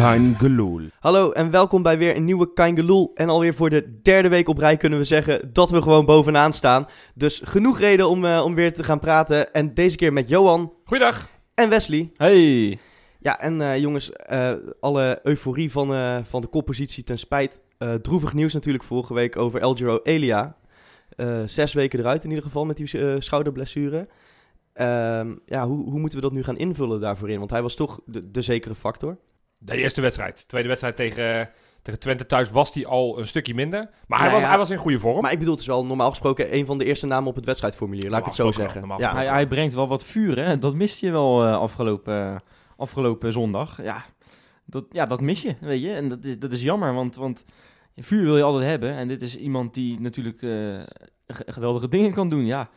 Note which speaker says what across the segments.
Speaker 1: Kein Geloel.
Speaker 2: Hallo en welkom bij weer een nieuwe Kaingeloel. En alweer voor de derde week op rij kunnen we zeggen dat we gewoon bovenaan staan. Dus genoeg reden om, eh, om weer te gaan praten. En deze keer met Johan
Speaker 3: Goeiedag.
Speaker 2: en Wesley.
Speaker 1: Hey.
Speaker 2: Ja, en eh, jongens, eh, alle euforie van, eh, van de koppositie ten spijt. Eh, droevig nieuws natuurlijk vorige week over Elgiro Elia. Eh, zes weken eruit in ieder geval met die eh, schouderblessure. Ehm, ja, hoe, hoe moeten we dat nu gaan invullen daarvoor in? Want hij was toch de, de zekere factor.
Speaker 3: De eerste wedstrijd. Tweede wedstrijd tegen, tegen Twente thuis was hij al een stukje minder. Maar hij,
Speaker 2: Nou
Speaker 3: was,
Speaker 2: ja.
Speaker 3: hij was in goede vorm.
Speaker 2: Maar ik bedoel, het is wel normaal gesproken een van de eerste namen op het wedstrijdformulier. Laat ik het zo zeggen.
Speaker 3: wel,
Speaker 2: Ja.
Speaker 1: Hij, hij brengt wel wat vuur, hè? Dat miste je wel eh, afgelopen, eh, afgelopen zondag. Ja dat, ja, dat mis je, weet je. En dat is, dat is jammer, want, want vuur wil je altijd hebben. En dit is iemand die natuurlijk eh, ge- geweldige dingen kan doen, ja.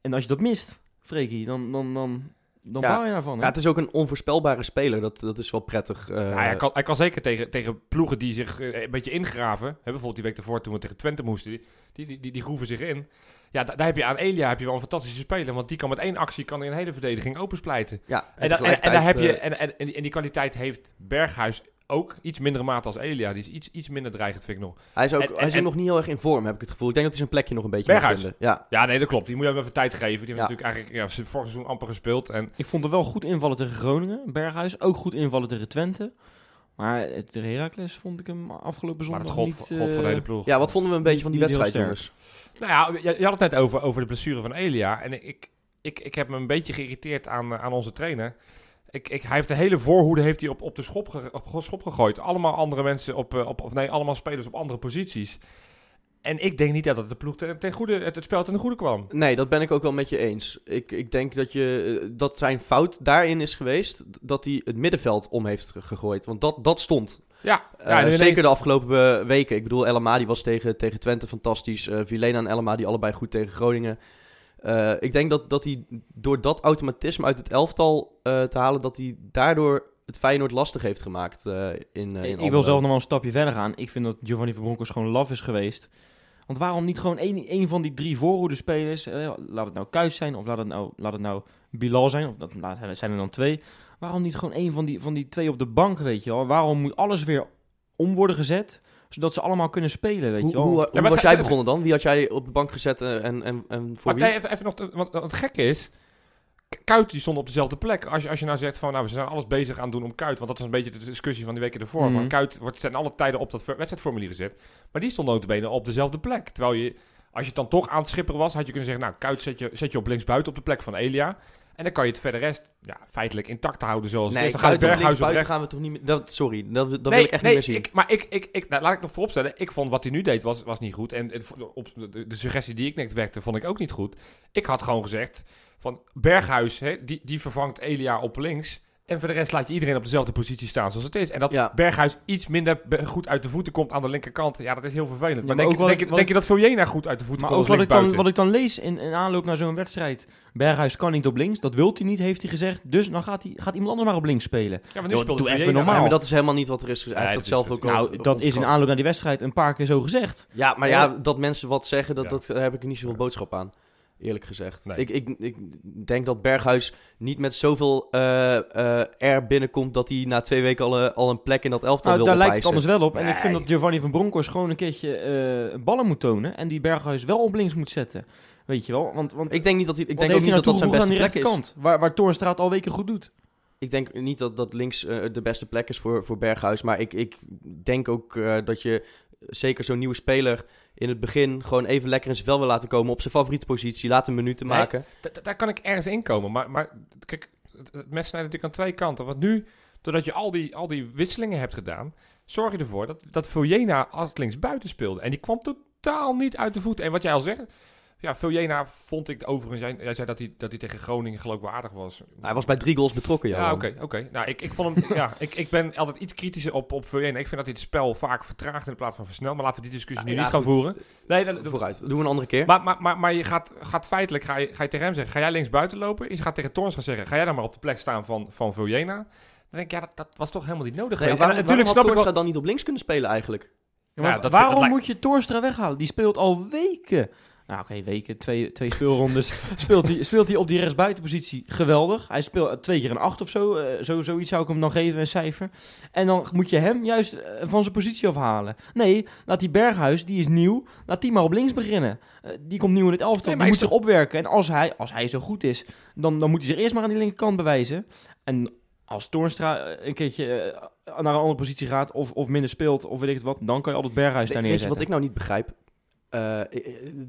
Speaker 1: En als je dat mist, Freekie, dan, dan, dan, dan
Speaker 2: Ja.
Speaker 1: bouw je daarvan. hè?
Speaker 2: Ja, het is ook een onvoorspelbare speler. Dat, dat is wel prettig. eh.
Speaker 3: Ja, hij, kan, hij kan zeker tegen, tegen ploegen die zich eh, een beetje ingraven. Hè, bijvoorbeeld die week ervoor toen we tegen Twente moesten. Die, die, die, groeven zich in. Ja, da- daar heb je aan Elia heb je wel een fantastische speler. Want die kan met één actie kan hij een hele verdediging opensplijten.
Speaker 2: ja,
Speaker 3: En, en, en daar heb je, en, en, en die kwaliteit heeft Berghuis ook. Iets mindere mate als Elia. Die is iets, iets minder dreigend, vind ik nog.
Speaker 2: hij is ook,
Speaker 3: en-
Speaker 2: hij is ook
Speaker 3: en-
Speaker 2: nog niet heel erg in vorm, heb ik het gevoel. Ik denk dat hij zijn plekje nog een beetje moet
Speaker 3: Berghuis.
Speaker 2: vinden. Ja,
Speaker 3: Ja, nee, dat klopt. Die moet je hem even tijd geven. Die heeft
Speaker 2: Ja.
Speaker 3: natuurlijk eigenlijk ja, vorig seizoen amper gespeeld. En
Speaker 1: Ik vond er wel goed invallen tegen Groningen, Berghuis. Ook goed invallen tegen Twente. Maar tegen Heracles vond ik hem afgelopen
Speaker 3: maar
Speaker 1: zondag
Speaker 3: het god,
Speaker 1: niet...
Speaker 3: god van de
Speaker 1: eh,
Speaker 3: hele ploeg.
Speaker 2: ja wat vonden we een beetje van die wedstrijd, jongens?
Speaker 3: Nou ja, je, je had het net over, over de blessure van Elia. En ik, ik, ik heb me een beetje geïrriteerd aan, eh, aan onze trainer. Ik, ik, hij heeft de hele voorhoede heeft hij op, op de schop, ge- op schop gegooid. Allemaal andere mensen op, eh, op, of nee, allemaal spelers op andere posities. En ik denk niet dat het de ploeg ten, ten goede, het, het spel ten goede kwam.
Speaker 2: Nee, dat ben ik ook wel met je eens. Ik, ik denk dat, je, eh, dat zijn fout daarin is geweest dat hij het middenveld om heeft ge- gegooid. Want dat, dat stond.
Speaker 3: Ja,
Speaker 2: Eh,
Speaker 3: ja ineens-
Speaker 2: zeker de afgelopen eh, weken. Ik bedoel, El Amadi was tegen, tegen Twente fantastisch. Eh Vilena en El Amadi allebei goed tegen Groningen. Eh, ik denk dat, dat hij door dat automatisme uit het elftal eh, te halen... dat hij daardoor het Feyenoord lastig heeft gemaakt eh, in, in
Speaker 1: ik wil zelf nog wel een stapje verder gaan. Ik vind dat Giovanni van Bronckhorst gewoon laf is geweest. Want waarom niet gewoon één, van die drie voorhoedespelers... laat het nou Kuit zijn of laat het nou, laat het nou Bilal zijn... of dat zijn er dan twee... Waarom niet gewoon één van die, van die twee op de bank, weet je wel? Waarom moet alles weer om worden gezet... zodat ze allemaal kunnen spelen, weet
Speaker 2: Hoe,
Speaker 1: je wel?
Speaker 2: hoe, was jij
Speaker 3: het-
Speaker 2: begonnen dan? Wie had jij op de bank gezet eh, en, en, en voor
Speaker 3: Maar
Speaker 2: wie?
Speaker 3: nee, even, even nog, te- want want het gekke is, Kuit die stond op dezelfde plek. Als je, als je nou zegt van, nou, we zijn alles bezig aan het doen om Kuit, want dat was een beetje de discussie van die weken ervoor.
Speaker 1: Mhm.
Speaker 3: Van Kuit wordt, zijn alle tijden op dat wedstrijdformulier gezet. Maar die stond notabene op dezelfde plek. Terwijl je, als je het dan toch aan het schipperen was, had je kunnen zeggen, nou, Kuit zet je, zet je op linksbuiten op de plek van Elia. En dan kan je het verder rest ja, feitelijk intact houden zoals het
Speaker 2: Nee,
Speaker 3: is. Dan gaat Berghuis op
Speaker 2: gaan we toch niet meer... Dat, sorry, dat, dat
Speaker 3: nee,
Speaker 2: wil ik echt
Speaker 3: nee,
Speaker 2: niet meer zien.
Speaker 3: Ik, maar ik, ik, ik, nou, laat ik nog vooropstellen. Ik vond wat hij nu deed was, was niet goed. En het, op, de, de suggestie die ik net wekte, vond ik ook niet goed. Ik had gewoon gezegd van Berghuis, hè, die, die vervangt Elia op links. En voor de rest laat je iedereen op dezelfde positie staan zoals het is. En dat
Speaker 2: Ja.
Speaker 3: Berghuis iets minder goed uit de voeten komt aan de linkerkant. Ja, dat is heel vervelend. maar
Speaker 1: maar
Speaker 3: denk,
Speaker 1: ook
Speaker 3: denk,
Speaker 1: ik-
Speaker 3: je-
Speaker 1: wat
Speaker 3: denk
Speaker 1: ik-
Speaker 3: je dat Vojena goed uit de voeten
Speaker 1: Maar
Speaker 3: komt
Speaker 1: ook
Speaker 3: als
Speaker 1: wat ik, dan, wat ik dan lees in, in aanloop naar zo'n wedstrijd. Berghuis kan niet op links, dat wil hij niet, heeft hij gezegd. Dus dan gaat, hij, gaat iemand anders maar op links spelen.
Speaker 3: Ja, maar nu
Speaker 1: Doe-
Speaker 3: speelde
Speaker 1: doe even normaal.
Speaker 2: Maar dat is helemaal niet wat er is gezegd. Hij heeft dat
Speaker 3: het
Speaker 2: zelf
Speaker 3: is-
Speaker 2: ook al
Speaker 1: Nou, dat is in aanloop naar die wedstrijd een paar keer zo gezegd.
Speaker 2: Ja, maar ja, dat mensen wat zeggen, dat,
Speaker 3: Ja.
Speaker 2: dat daar heb ik niet zoveel boodschap aan. Eerlijk gezegd.
Speaker 3: Nee.
Speaker 2: Ik, ik, ik denk dat Berghuis niet met zoveel eh eh air binnenkomt dat hij na twee weken al, eh, al een plek in dat elftal
Speaker 1: Nou,
Speaker 2: wil
Speaker 1: daar lijkt het anders wel op. En ik vind dat Giovanni van Bronckhorst gewoon een keertje eh, ballen moet tonen. En die Berghuis wel op links moet zetten. Weet je wel? Want, want
Speaker 2: Ik denk niet dat hij, ik denk ook niet dat
Speaker 1: nou
Speaker 2: dat zijn beste
Speaker 1: aan
Speaker 2: plek is.
Speaker 1: Waar, waar Toornstraat al weken goed doet.
Speaker 2: Ik denk niet dat, dat links de beste plek is voor, voor Berghuis. Maar ik, ik denk ook eh, dat je zeker zo'n nieuwe speler in het begin gewoon even lekker in zijn vel wil laten komen op zijn favoriete positie. Laten minuten
Speaker 3: Nee.
Speaker 2: maken.
Speaker 3: Da- da- daar kan ik ergens in komen. Maar, maar kijk, het, mes snijdt natuurlijk aan twee kanten. Want nu, doordat je al die, al die wisselingen hebt gedaan, zorg je ervoor dat, dat Vojena als linksbuiten speelde. En die kwam totaal niet uit de voeten. En wat jij al zegt, Ja, Viljena vond ik overigens... Jij, jij zei dat hij, dat hij tegen Groningen geloof ik wel aardig was.
Speaker 2: Hij was bij drie goals betrokken,
Speaker 3: Ja,
Speaker 2: Johan.
Speaker 3: oké, oké. Nou, ik, ik vond hem... ja, ik, ik ben altijd iets kritischer op, op Viljena. Ik vind dat hij het spel vaak vertraagt in plaats van versnelt. Maar laten we die discussie nu
Speaker 2: Ja,
Speaker 3: niet gaan
Speaker 2: goed.
Speaker 3: voeren. Nee, dat,
Speaker 2: Vooruit, dat doen we een andere keer.
Speaker 3: maar, maar, maar, maar je gaat, gaat feitelijk, ga je, ga je tegen hem zeggen, ga jij links buiten lopen? Je gaat tegen Torns gaan zeggen, ga jij dan maar op de plek staan van, van Viljena? Dan denk ik, ja, dat, dat was toch helemaal niet nodig.
Speaker 2: Nee, waarom,
Speaker 3: En
Speaker 2: natuurlijk waarom
Speaker 3: snap
Speaker 2: had
Speaker 3: ik wel...
Speaker 2: Toornstra dan niet op links kunnen spelen eigenlijk?
Speaker 1: Ja, maar
Speaker 3: Ja, dat
Speaker 1: waarom moet je Torstra weghalen? Die speelt al weken. Nou, oké, weken, twee, twee speelrondes. speelt hij speelt hij op die rechtsbuitenpositie geweldig. Hij speelt twee keer een acht of zo. Eh, zo. Zoiets zou ik hem dan geven, een cijfer. En dan moet je hem juist eh, van zijn positie afhalen. Nee, laat die Berghuis, die is nieuw, laat die maar op links beginnen. Eh, die komt nieuw in het elftal,
Speaker 3: Nee,
Speaker 1: die moet zich opwerken. En als hij, als hij zo goed is, dan, dan moet hij zich eerst maar aan die linkerkant bewijzen. En als Toornstra eh, een keerje eh, naar een andere positie gaat of, of minder speelt of weet ik het wat, dan kan je altijd Berghuis daar
Speaker 2: Weet je
Speaker 1: neerzetten.
Speaker 2: wat ik nou niet begrijp? Eh, eh,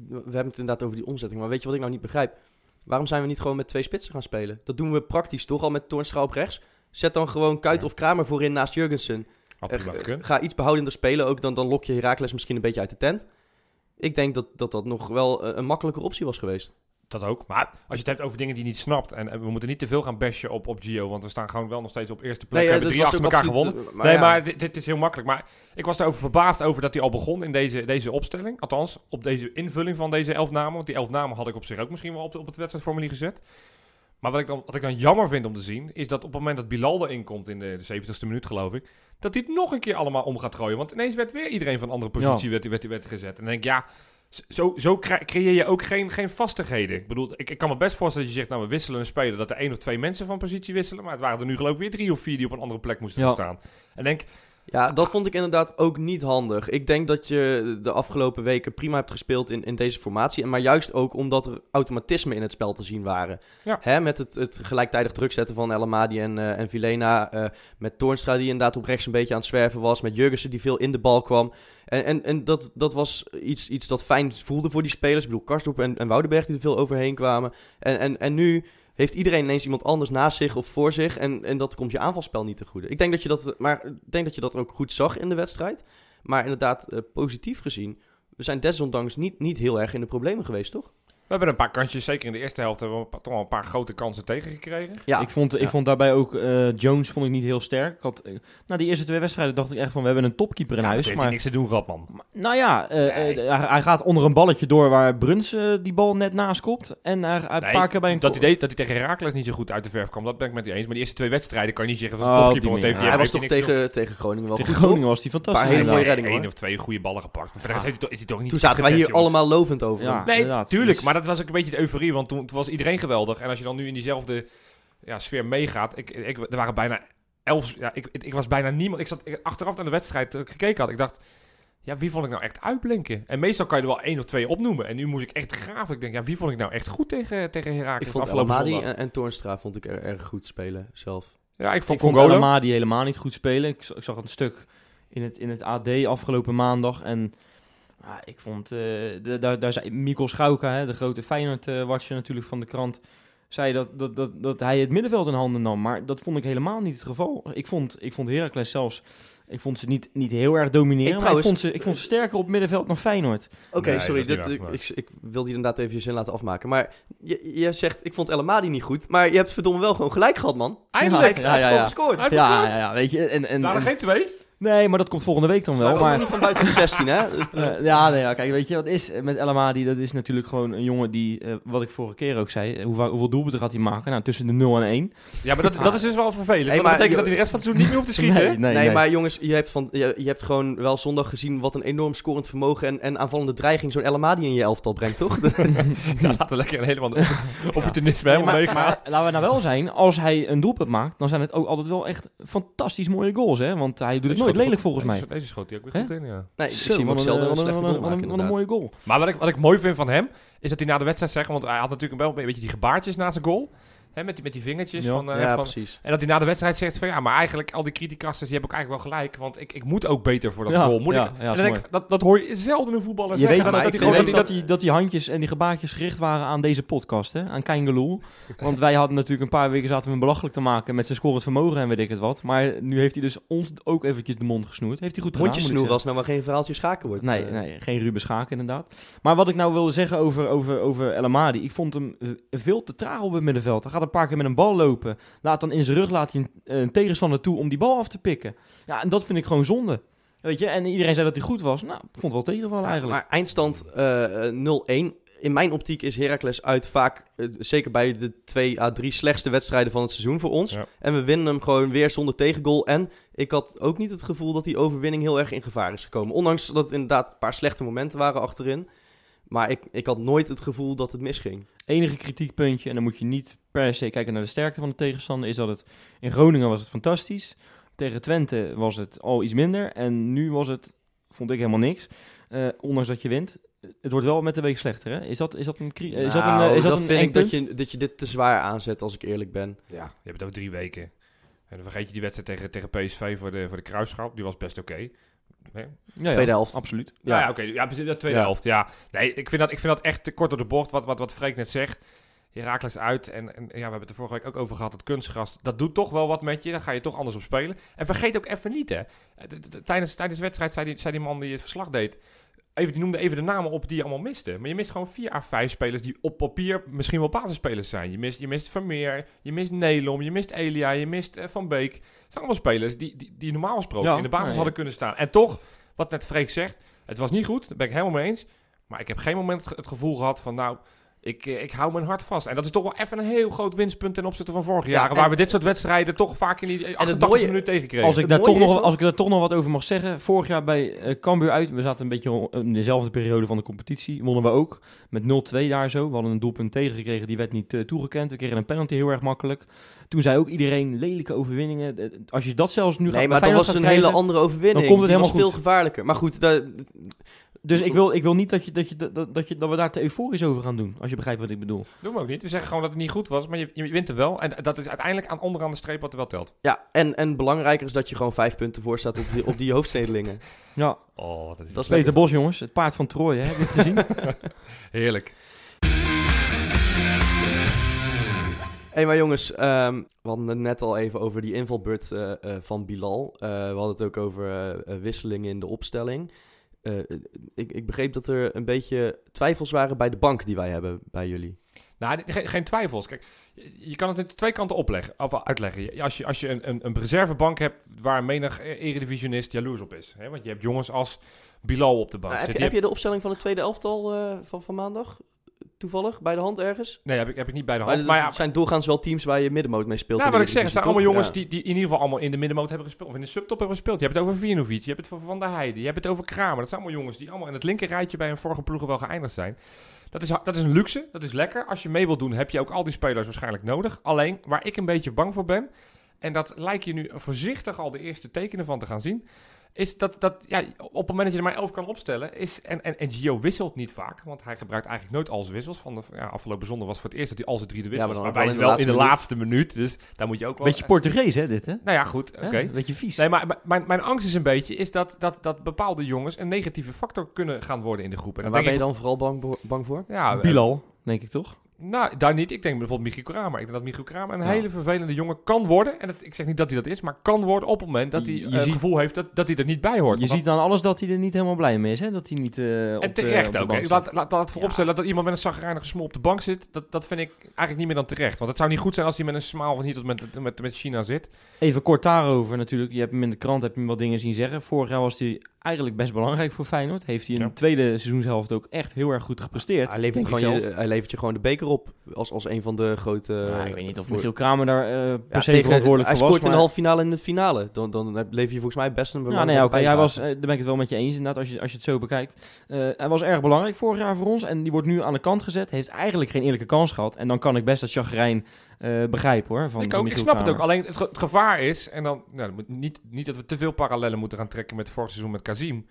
Speaker 2: we hebben het inderdaad over die omzetting, maar weet je wat ik nou niet begrijp? Waarom zijn we niet gewoon met twee spitsen gaan spelen? Dat doen we praktisch toch al met Toornstra op rechts. Zet dan gewoon Kuit
Speaker 3: Ja.
Speaker 2: of Kramer voorin naast Jurgensen. Eh, eh, ga iets behoudender spelen ook, dan, dan lok je Heracles misschien een beetje uit de tent. Ik denk dat dat, dat nog wel eh, een makkelijker optie was geweest.
Speaker 3: Dat ook. Maar als je het hebt over dingen die je niet snapt, en, we moeten niet te veel gaan bashen op, op Gio, want we staan gewoon wel nog steeds op eerste plek. we
Speaker 2: eh,
Speaker 3: hebben drie achter elkaar
Speaker 2: absoluut,
Speaker 3: gewonnen. nee,
Speaker 2: ja.
Speaker 3: maar dit, dit is heel makkelijk. Maar ik was erover verbaasd over dat hij al begon in deze, deze opstelling. Althans, op deze invulling van deze elf namen. Want die elf namen had ik op zich ook misschien wel op, de- op het wedstrijdformulier gezet. Maar wat ik, dan, wat ik dan jammer vind om te zien, is dat op het moment dat Bilal erin komt in de, de 70ste minuut, geloof ik, dat hij het nog een keer allemaal om gaat gooien. Want ineens werd weer iedereen van een andere positie werd, werd, werd gezet. En dan denk ik, ja, zo, zo cre- creëer je ook geen, geen vastigheden. Ik bedoel, ik, ik kan me best voorstellen dat je zegt, nou, we wisselen een speler, dat er één of twee mensen van positie wisselen. Maar het waren er nu geloof ik weer drie of vier die op een andere plek moesten
Speaker 1: Ja.
Speaker 3: staan. En denk,
Speaker 2: Ja, dat vond ik inderdaad ook niet handig. Ik denk dat je de afgelopen weken prima hebt gespeeld in, in deze formatie. En Maar juist ook omdat er automatismen in het spel te zien waren.
Speaker 3: Ja.
Speaker 2: Hè, met het, het gelijktijdig druk zetten van El Amadi en, eh en Vilena. eh, met Toornstra die inderdaad op rechts een beetje aan het zwerven was. Met Jurgensen die veel in de bal kwam. En, en, en dat, dat was iets, iets dat fijn voelde voor die spelers. Ik bedoel, Karsdorp en, en Woudenberg die er veel overheen kwamen. En, en, en nu heeft iedereen ineens iemand anders naast zich of voor zich. En, en dat komt je aanvalspel niet te goede. Ik denk dat je dat, maar denk dat je dat ook goed zag in de wedstrijd. Maar inderdaad, eh, positief gezien, we zijn desondanks niet, niet heel erg in de problemen geweest, toch?
Speaker 3: We hebben een paar kansjes, zeker in de eerste helft, hebben we een toch wel een paar grote kansen tegengekregen.
Speaker 2: Ja,
Speaker 1: ik, vond, ik
Speaker 2: ja.
Speaker 1: vond daarbij ook eh, Jones vond ik niet heel sterk. Ik had, eh, na die eerste twee wedstrijden dacht ik echt van we hebben een topkeeper in
Speaker 3: Ja,
Speaker 1: huis.
Speaker 3: dat heeft
Speaker 1: Maar,
Speaker 3: hij niks te doen gehad, man.
Speaker 1: maar- nou ja, eh,
Speaker 3: Nee.
Speaker 1: hij, gaat onder een balletje door waar Bruns eh, die bal net naast kopt. En hij,
Speaker 3: Nee,
Speaker 1: een paar keer bij een
Speaker 3: Dat deed, dat hij tegen Herakles niet zo goed uit de verf kwam, dat ben ik met je eens. Maar die eerste twee wedstrijden kan je niet zeggen van
Speaker 1: Oh,
Speaker 3: topkeeper, want heeft hij,
Speaker 2: hij was
Speaker 3: heeft
Speaker 2: toch tegen, tegen Groningen wel
Speaker 1: tegen
Speaker 2: goed,
Speaker 1: Groningen was hij fantastisch.
Speaker 2: Paar hele
Speaker 3: doen.
Speaker 2: mooie
Speaker 1: inderdaad.
Speaker 2: reddingen,
Speaker 3: één
Speaker 2: hoor.
Speaker 3: of twee goede ballen gepakt. Maar verder is, hij toch, is hij toch niet
Speaker 2: Toen zaten wij hier allemaal lovend over.
Speaker 1: Ja.
Speaker 3: Nee,
Speaker 1: inderdaad.
Speaker 3: tuurlijk.
Speaker 1: Dus-
Speaker 3: Maar dat was ook een beetje de euforie, want toen, toen was iedereen geweldig. En als je dan nu in diezelfde ja, sfeer meegaat. Ik, ik, er waren bijna elf... Ja, ik, ik was bijna niemand... Ik zat ik- achteraf naar de wedstrijd toen ik gekeken had. Ik dacht, ja, wie vond ik nou echt uitblinken? En meestal kan je er wel één of twee opnoemen. En nu moest ik echt graven. Ik denk, ja, wie vond ik nou echt goed tegen, tegen Herakles
Speaker 2: Ik vond
Speaker 3: afgelopen
Speaker 2: Amadi
Speaker 3: zondag?
Speaker 2: en, en Toornstra vond ik er, erg goed spelen zelf.
Speaker 3: Ja, ik vond
Speaker 1: Ik vond helemaal niet goed spelen. Ik, ik zag een stuk in het, in het AD afgelopen maandag. En ah, ik vond, eh, de, daar, daar zei Mikkel Schauka, hè, de grote Feyenoord-watcher natuurlijk van de krant, zei dat, dat, dat, dat hij het middenveld in handen nam. Maar dat vond ik helemaal niet het geval. Ik vond, ik vond Heracles zelfs, ik vond ze niet, niet heel erg domineren.
Speaker 2: Ik trouwens-
Speaker 1: ik, vond ze, ik vond ze sterker op het middenveld dan Feyenoord.
Speaker 2: Oké,
Speaker 3: Nee,
Speaker 2: sorry. Dit, ik, ik, ik wilde je inderdaad even je zin laten afmaken. Maar je, je zegt, ik vond El Amadi niet goed. Maar je hebt verdomme wel gewoon gelijk gehad, man. Hij
Speaker 3: Eindelijk!
Speaker 2: heeft,
Speaker 1: Ja,
Speaker 2: hij heeft
Speaker 1: ja,
Speaker 2: gewoon
Speaker 1: ja.
Speaker 2: gescoord.
Speaker 3: Hij heeft
Speaker 1: Ja,
Speaker 3: gescoord.
Speaker 1: ja, ja, weet je. En, en,
Speaker 3: Waren
Speaker 1: en-
Speaker 3: geen twee?
Speaker 1: Nee, maar dat komt volgende week dan
Speaker 2: Wel,
Speaker 1: wel.
Speaker 2: maar
Speaker 1: Maar,
Speaker 2: niet van buiten de 16, hè? Eh,
Speaker 1: Eh, ja, nee, ja, kijk, weet je wat is met El Amadi? Dat is natuurlijk gewoon een jongen die, eh, wat ik vorige keer ook zei, hoeveel, hoeveel doelpunten gaat hij maken? Nou, tussen de 0 en 1.
Speaker 3: Ja, maar dat, dat is dus wel vervelend.
Speaker 2: Hey, maar-
Speaker 3: dat betekent dat hij de rest van het seizoen niet meer hoeft te schieten.
Speaker 1: nee,
Speaker 2: nee,
Speaker 1: nee.
Speaker 2: maar jongens, je hebt, van, je, je hebt gewoon wel zondag gezien wat een enorm scorend vermogen en, en aanvallende dreiging zo'n El Amadi in je elftal brengt, toch?
Speaker 3: Ja, laten we lekker een helemaal opportunisme helemaal
Speaker 1: maar,
Speaker 3: meegaan.
Speaker 1: maar laten we nou wel zijn, als hij een doelpunt maakt, dan zijn het ook altijd wel echt fantastisch mooie goals, hè? Want hij doet het nooit lelijk volgens mij.
Speaker 3: Deze, deze schoot hij ook weer goed in, ja.
Speaker 2: Nee, ik zie hem ook
Speaker 1: wat een,
Speaker 2: zelden een
Speaker 1: wat een-
Speaker 2: slechte
Speaker 1: wat
Speaker 2: goal
Speaker 1: een-
Speaker 2: maken,
Speaker 1: wat een
Speaker 2: inderdaad.
Speaker 1: mooie goal.
Speaker 3: Maar wat ik, wat ik mooi vind van hem, is dat hij na de wedstrijd zegt, want hij had natuurlijk wel een beetje die gebaartjes na zijn goal. Hè, met, die, met die vingertjes.
Speaker 1: Ja.
Speaker 3: Van, eh,
Speaker 2: ja,
Speaker 3: van,
Speaker 2: precies.
Speaker 3: en dat hij na de wedstrijd zegt van ja, maar eigenlijk al die criticasters, die hebben ook eigenlijk wel gelijk. Want ik, ik moet ook beter voor dat
Speaker 1: Ja,
Speaker 3: goal. Moet
Speaker 1: ja,
Speaker 3: ik, en dan ik, dat, dat hoor je zelden een voetballer
Speaker 2: Je
Speaker 3: zeggen.
Speaker 2: weet
Speaker 3: dat,
Speaker 2: maar,
Speaker 3: dat,
Speaker 2: ik
Speaker 3: gewoon, dat,
Speaker 1: dat, die, dat die handjes en die gebaartjes gericht waren aan deze podcast, hè? aan Kein Want wij hadden natuurlijk een paar weken zaten we hem belachelijk te maken met zijn scorend vermogen en weet ik het wat. Maar nu heeft hij dus ons ook eventjes de mond gesnoerd. Heeft hij goed gedaan,
Speaker 2: Mondjes
Speaker 1: ik
Speaker 2: snoeren als nou maar geen verhaaltje schaken wordt.
Speaker 1: Nee,
Speaker 2: Eh,
Speaker 1: nee, geen Ruben Schaken inderdaad. Maar wat ik nou wilde zeggen over, over, over El Amadi. Ik vond hem veel te traag op het middenveld. Hij gaat een paar keer met een bal lopen. Laat dan in zijn rug laat hij een, een tegenstander toe om die bal af te pikken. Ja, en dat vind ik gewoon zonde. Weet je, en iedereen zei dat hij goed was. Nou, vond het wel tegenvallen eigenlijk.
Speaker 2: Maar eindstand eh, 0-1. In mijn optiek is Heracles uit vaak, eh, zeker bij de 2 à 3 slechtste wedstrijden van het seizoen voor ons.
Speaker 3: Ja.
Speaker 2: En we winnen hem gewoon weer zonder tegengoal. En ik had ook niet het gevoel dat die overwinning heel erg in gevaar is gekomen. Ondanks dat het inderdaad een paar slechte momenten waren achterin. Maar ik, ik had nooit het gevoel dat het misging.
Speaker 1: enige kritiekpuntje, en dan moet je niet per se kijken naar de sterkte van de tegenstander, is dat het in Groningen was het fantastisch. Tegen Twente was het al iets minder. En nu was het, vond ik helemaal niks. Eh, ondanks dat je wint. Het wordt wel met de week slechter, hè? Is dat, is dat een, is dat een,
Speaker 2: Nou,
Speaker 1: is dat
Speaker 2: dat
Speaker 1: een
Speaker 2: vind ik dat je, dat je dit te zwaar aanzet, als ik eerlijk ben.
Speaker 3: Ja, je hebt het over drie weken. En dan vergeet je die wedstrijd tegen, tegen PSV voor de, voor de kruisschap. Die was best oké.
Speaker 1: Ja, ja,
Speaker 2: Tweede helft.
Speaker 1: Absoluut.
Speaker 3: Ja, ja oké. Ja, precies, de tweede
Speaker 2: Ja.
Speaker 3: helft. Ja. Nee, ik vind, dat, ik vind dat echt te kort door de bocht, wat, wat, wat Freek net zegt. Herakles uit. En, en ja, we hebben het er vorige week ook over gehad. Het kunstgras, dat doet toch wel wat met je. Dan ga je toch anders op spelen. En vergeet ook even niet, hè. D- Tijdens, tijdens de wedstrijd zei die, zei die man die het verslag deed... Even, die noemde even de namen op die je allemaal miste. Maar je mist gewoon vier à vijf spelers die op papier misschien wel basisspelers zijn. Je mist, je mist Vermeer, je mist Nelom, je mist Elia, je mist eh, Van Beek. Het zijn allemaal spelers die, die, die normaal gesproken
Speaker 1: Ja,
Speaker 3: in de basis hadden kunnen staan. En toch, wat net Freek zegt, het was niet goed. Daar ben ik helemaal mee eens. Maar ik heb geen moment het gevoel gehad van, nou, ik, eh, ik hou mijn hart vast. En dat is toch wel even een heel groot winstpunt ten opzichte van vorige
Speaker 2: Ja,
Speaker 3: jaren.
Speaker 2: en-
Speaker 3: waar we dit soort wedstrijden toch vaak in die 88
Speaker 2: mooie-
Speaker 3: minuten tegenkregen.
Speaker 1: Als ik, daar toch nog, als ik daar toch nog wat over mag zeggen. Vorig jaar bij eh Cambuur uit. We zaten een beetje in dezelfde periode van de competitie. Wonnen we ook. Met 0-2 daar zo. We hadden een doelpunt tegengekregen. Die werd niet eh, toegekend. We kregen een penalty heel erg makkelijk. Toen zei ook iedereen lelijke overwinningen. Eh, Als je dat zelfs nu gaat
Speaker 2: Nee, maar dat was een hele andere overwinning.
Speaker 1: dan komt het
Speaker 2: Die
Speaker 1: helemaal
Speaker 2: was veel gevaarlijker. Maar goed, daar-
Speaker 1: Dus ik wil, ik wil niet dat, je, dat, je, dat, dat, je, dat we daar te euforisch over gaan doen. Als je begrijpt wat ik bedoel.
Speaker 3: Doen we ook niet. We zeggen gewoon dat het niet goed was, maar je, je wint er wel. En dat is uiteindelijk aan onderaan de streep wat er wel telt.
Speaker 2: ja, en, en belangrijker is dat je gewoon vijf punten voor staat op die, op die hoofdstedelingen.
Speaker 1: Ja,
Speaker 3: Oh, dat is
Speaker 2: Dat is
Speaker 1: Peter. Bos jongens. Het paard van Troje. Hè? Heb je het gezien?
Speaker 3: heerlijk.
Speaker 2: Hé, maar jongens, ehm, we hadden het net al even over die invalbeurt eh, eh, van Bilal. Eh, we hadden het ook over wisselingen in de opstelling. Eh, ik, ik begreep dat er een beetje twijfels waren bij de bank die wij hebben bij jullie.
Speaker 3: Nou, geen, geen twijfels. Kijk, je, kan het in twee kanten opleggen, of uitleggen. Je- Als je, als je een, een, een reservebank hebt waar menig eh, eredivisionist jaloers op is. Hè? Want je hebt jongens als Bilal op de bank
Speaker 2: Nou, heb, je, heb je de opstelling van het tweede elftal eh, van, van maandag toevallig bij de hand ergens?
Speaker 3: Nee, heb ik, heb ik niet bij de hand. Maar
Speaker 2: het zijn doorgaans wel teams waar je middenmoot mee speelt.
Speaker 3: Ja,
Speaker 2: in
Speaker 3: wat ik zeg, het zijn allemaal jongens die, die in ieder geval allemaal in de middenmoot hebben gespeeld. Of in de subtop hebben gespeeld. Je hebt het over Vinovic, je hebt het over Van der Heijden, je hebt het over Kramer. Dat zijn allemaal jongens die allemaal in het linker rijtje bij een vorige ploegen wel geëindigd zijn. Dat is, dat is een luxe, dat is lekker. Als je mee wilt doen, heb je ook al die spelers waarschijnlijk nodig. Alleen, waar ik een beetje bang voor ben, en dat lijkt je nu voorzichtig al de eerste tekenen van te gaan zien, is dat, dat ja, op het moment dat je er maar elf kan opstellen, is, en, en, en Gio wisselt niet vaak, want hij gebruikt eigenlijk nooit al zijn wissels. Van de, ja, afgelopen zondag was voor het eerst dat hij al zijn drie de
Speaker 2: Ja, maar
Speaker 3: wissels,
Speaker 2: wel
Speaker 3: ze
Speaker 2: in de
Speaker 3: wel in de
Speaker 2: laatste
Speaker 3: minuut, dus daar moet je ook wel...
Speaker 1: Beetje Portugees hè dit hè?
Speaker 3: Nou ja, goed, oké.
Speaker 1: Beetje vies.
Speaker 3: Nee, maar maar mijn, mijn angst is een beetje is dat, dat, dat bepaalde jongens een negatieve factor kunnen gaan worden in de groep. En
Speaker 2: waar ben je dan vooral bang, bang voor?
Speaker 3: ja,
Speaker 1: Bilal, denk ik toch?
Speaker 3: Nou, daar niet. Ik denk bijvoorbeeld Michiel Kramer. Ik denk dat Michiel Kramer een
Speaker 1: Ja.
Speaker 3: hele vervelende jongen kan worden. En dat, ik zeg niet dat hij dat is, maar kan worden op het moment dat hij
Speaker 1: Je- je
Speaker 3: eh, het
Speaker 1: ziet-
Speaker 3: gevoel heeft dat, dat hij er niet bij hoort.
Speaker 1: Je
Speaker 3: Want
Speaker 1: ziet aan alles dat hij er niet helemaal blij mee is. Hè? Dat hij niet eh op
Speaker 3: En
Speaker 1: de-
Speaker 3: terecht
Speaker 1: op de
Speaker 3: ook.
Speaker 1: bank
Speaker 3: hè.
Speaker 1: zit.
Speaker 3: Laat, laat, vooropstellen dat iemand met een zagrijnige smol op de bank zit. Dat, dat vind ik eigenlijk niet meer dan terecht. Want het zou niet goed zijn als hij met een smaal van hier tot met, met, met China zit.
Speaker 1: Even kort daarover natuurlijk. Je hebt hem in de krant heb je hem wat dingen zien zeggen. Vorig jaar was hij eigenlijk best belangrijk voor Feyenoord. Heeft hij in
Speaker 3: Ja.
Speaker 1: de tweede seizoenshelft ook echt heel erg goed gepresteerd.
Speaker 2: Hij levert, gewoon je, hij levert je gewoon de beker op als, als een van de grote...
Speaker 1: Ja, ik weet niet of
Speaker 2: voor-
Speaker 1: Michiel Kramer daar eh, per
Speaker 2: Ja,
Speaker 1: se
Speaker 2: tegen-
Speaker 1: verantwoordelijk
Speaker 2: hij
Speaker 1: voor was.
Speaker 2: scoort in de halve finale en de finale. Dan, dan heb- lever je volgens mij best een
Speaker 1: Ja,
Speaker 2: belangrijke
Speaker 1: nee, oké. Hij was, eh, daar ben ik het wel met je eens inderdaad, als je, als je het zo bekijkt. Eh, hij was erg belangrijk vorig jaar voor ons en die wordt nu aan de kant gezet. Heeft eigenlijk geen eerlijke kans gehad. En dan kan ik best dat chagrijn eh begrijpen hoor. Van,
Speaker 3: ik, ook, ik snap het ook. Alleen het, ge- het gevaar is, en dan nou, dat moet niet, niet dat we te veel parallellen moeten gaan trekken met vorig seizoen met Kazim.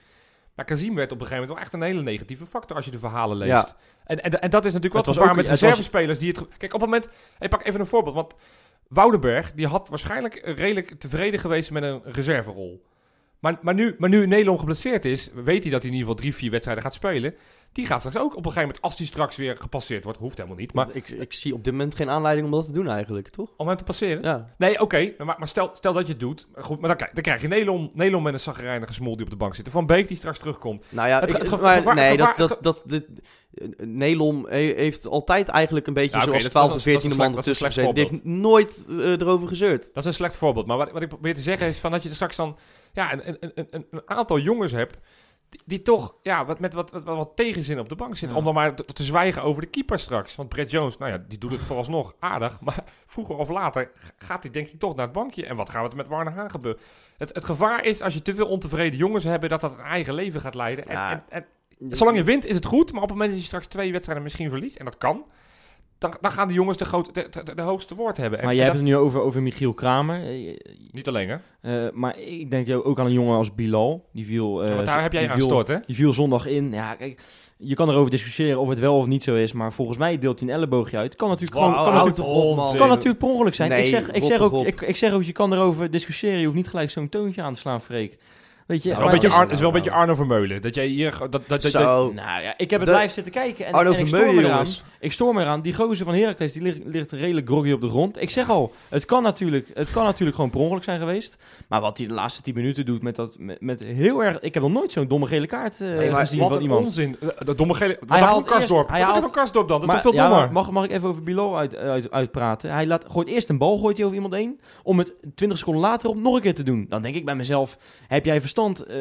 Speaker 3: Maar Kazim werd op een gegeven moment wel echt een hele negatieve factor als je de verhalen leest.
Speaker 2: Ja.
Speaker 3: En, en, en dat is natuurlijk
Speaker 1: Het
Speaker 3: wat gevaar met reservespelers die het... Kijk, op het moment... Ik pak even een voorbeeld, want Woudenberg, die had waarschijnlijk redelijk tevreden geweest met een reserverol. Maar, maar, nu, maar nu Nederland geblesseerd is, weet hij dat hij in ieder geval drie, vier wedstrijden gaat spelen. Die gaat straks ook op een gegeven moment, als hij straks weer gepasseerd wordt, hoeft helemaal niet, maar
Speaker 2: ik, ik zie op dit moment geen aanleiding om dat te doen eigenlijk, toch?
Speaker 3: om hem te passeren.
Speaker 2: Ja.
Speaker 3: Nee, oké, maar, maar stel, stel dat je het doet. Goed, maar dan, krijg- dan krijg je Nederland, Nederland met een zagrijnige smol die op de bank zit. Van Beek die straks terugkomt.
Speaker 2: Nou ja,
Speaker 3: Het
Speaker 2: ik-
Speaker 3: ge- het ge-
Speaker 2: maar
Speaker 3: gevaar-
Speaker 2: nee,
Speaker 3: gevaar-
Speaker 2: dat, dat, dat, dit, Nelom he- heeft altijd eigenlijk een beetje
Speaker 3: Ja,
Speaker 2: zoals
Speaker 3: dat-
Speaker 2: 12
Speaker 3: dat
Speaker 2: of
Speaker 3: is- dat is
Speaker 2: 14e
Speaker 3: een
Speaker 2: man ertussen gezeten. Die heeft nooit eh, erover gezeurd.
Speaker 3: Dat is een slecht voorbeeld. Maar wat, wat ik probeer te zeggen is van dat je er straks dan ja, een, een, een, een, aantal jongens hebt. Die, die toch ja, wat, met wat, wat, wat, tegenzin op de bank zitten.
Speaker 1: Ja.
Speaker 3: Om dan maar te, te zwijgen over de keeper straks. Want Brett Jones, nou ja, die doet het vooralsnog aardig. Maar vroeger of later gaat hij denk ik toch naar het bankje. En wat gaat er met Warner Haan gebeuren? Het, het gevaar is als je te veel ontevreden jongens hebt, dat dat een eigen leven gaat leiden. En, en zolang je wint is het goed. Maar op het moment dat je straks twee wedstrijden misschien verliest, en dat kan. Dan, dan gaan de jongens de, groot, de, de, de hoogste woord hebben. En,
Speaker 1: Maar
Speaker 3: en
Speaker 1: jij hebt
Speaker 3: dat-
Speaker 1: het nu over, over Michiel Kramer. Eh,
Speaker 3: niet alleen hè.
Speaker 1: eh, maar ik denk ook aan een jongen als Bilal. Die viel, eh,
Speaker 3: Ja, want daar heb jij
Speaker 1: die
Speaker 3: aan
Speaker 1: viel-
Speaker 3: gestort, hè?
Speaker 1: Die viel zondag in. Ja, kijk, je kan erover discussiëren of het wel of niet zo is. Maar volgens mij deelt hij een elleboogje uit. Kan natuurlijk, gewoon, kan natuurlijk,
Speaker 2: op,
Speaker 1: kan natuurlijk per ongeluk zijn.
Speaker 2: Nee,
Speaker 1: ik, zeg, ik, zeg ook, ik, ik zeg ook, je kan erover discussiëren. Je hoeft niet gelijk zo'n toontje aan te slaan, Freek. Weet je,
Speaker 3: Het is wel
Speaker 1: maar
Speaker 3: een beetje,
Speaker 1: het
Speaker 3: Ar- het is wel een beetje Arno Vermeulen. Dat jij hier... Dat, dat, dat, dat-
Speaker 2: Zo,
Speaker 1: Nou ja, ik heb het
Speaker 2: De-
Speaker 1: live zitten kijken. En,
Speaker 2: Arno
Speaker 1: en ik
Speaker 2: Vermeulen, jongens.
Speaker 1: Ik storm me eraan. Die gozer van Heracles die ligt, ligt redelijk groggy op de grond. Ik zeg al, het kan, natuurlijk, het kan natuurlijk gewoon per ongeluk zijn geweest. Maar wat hij de laatste 10 minuten doet met dat met, met heel erg. Ik heb nog nooit zo'n domme gele kaart
Speaker 2: Nee, maar
Speaker 1: gezien
Speaker 3: wat
Speaker 1: van iemand.
Speaker 3: onzin. Eh, Dat domme gele... Wat
Speaker 1: Hij
Speaker 3: dacht van Karsdorp?
Speaker 1: eerst- hij haalt-
Speaker 3: van Karsdorp dan? Dat is
Speaker 1: Maar-
Speaker 3: toch veel dommer?
Speaker 1: mag, mag ik even over Bilal uit, uit, uitpraten? Hij laat, gooit eerst een bal gooit hij over iemand heen. Om het 20 seconden later op nog een keer te doen. Dan denk ik bij mezelf: heb jij verstand eh,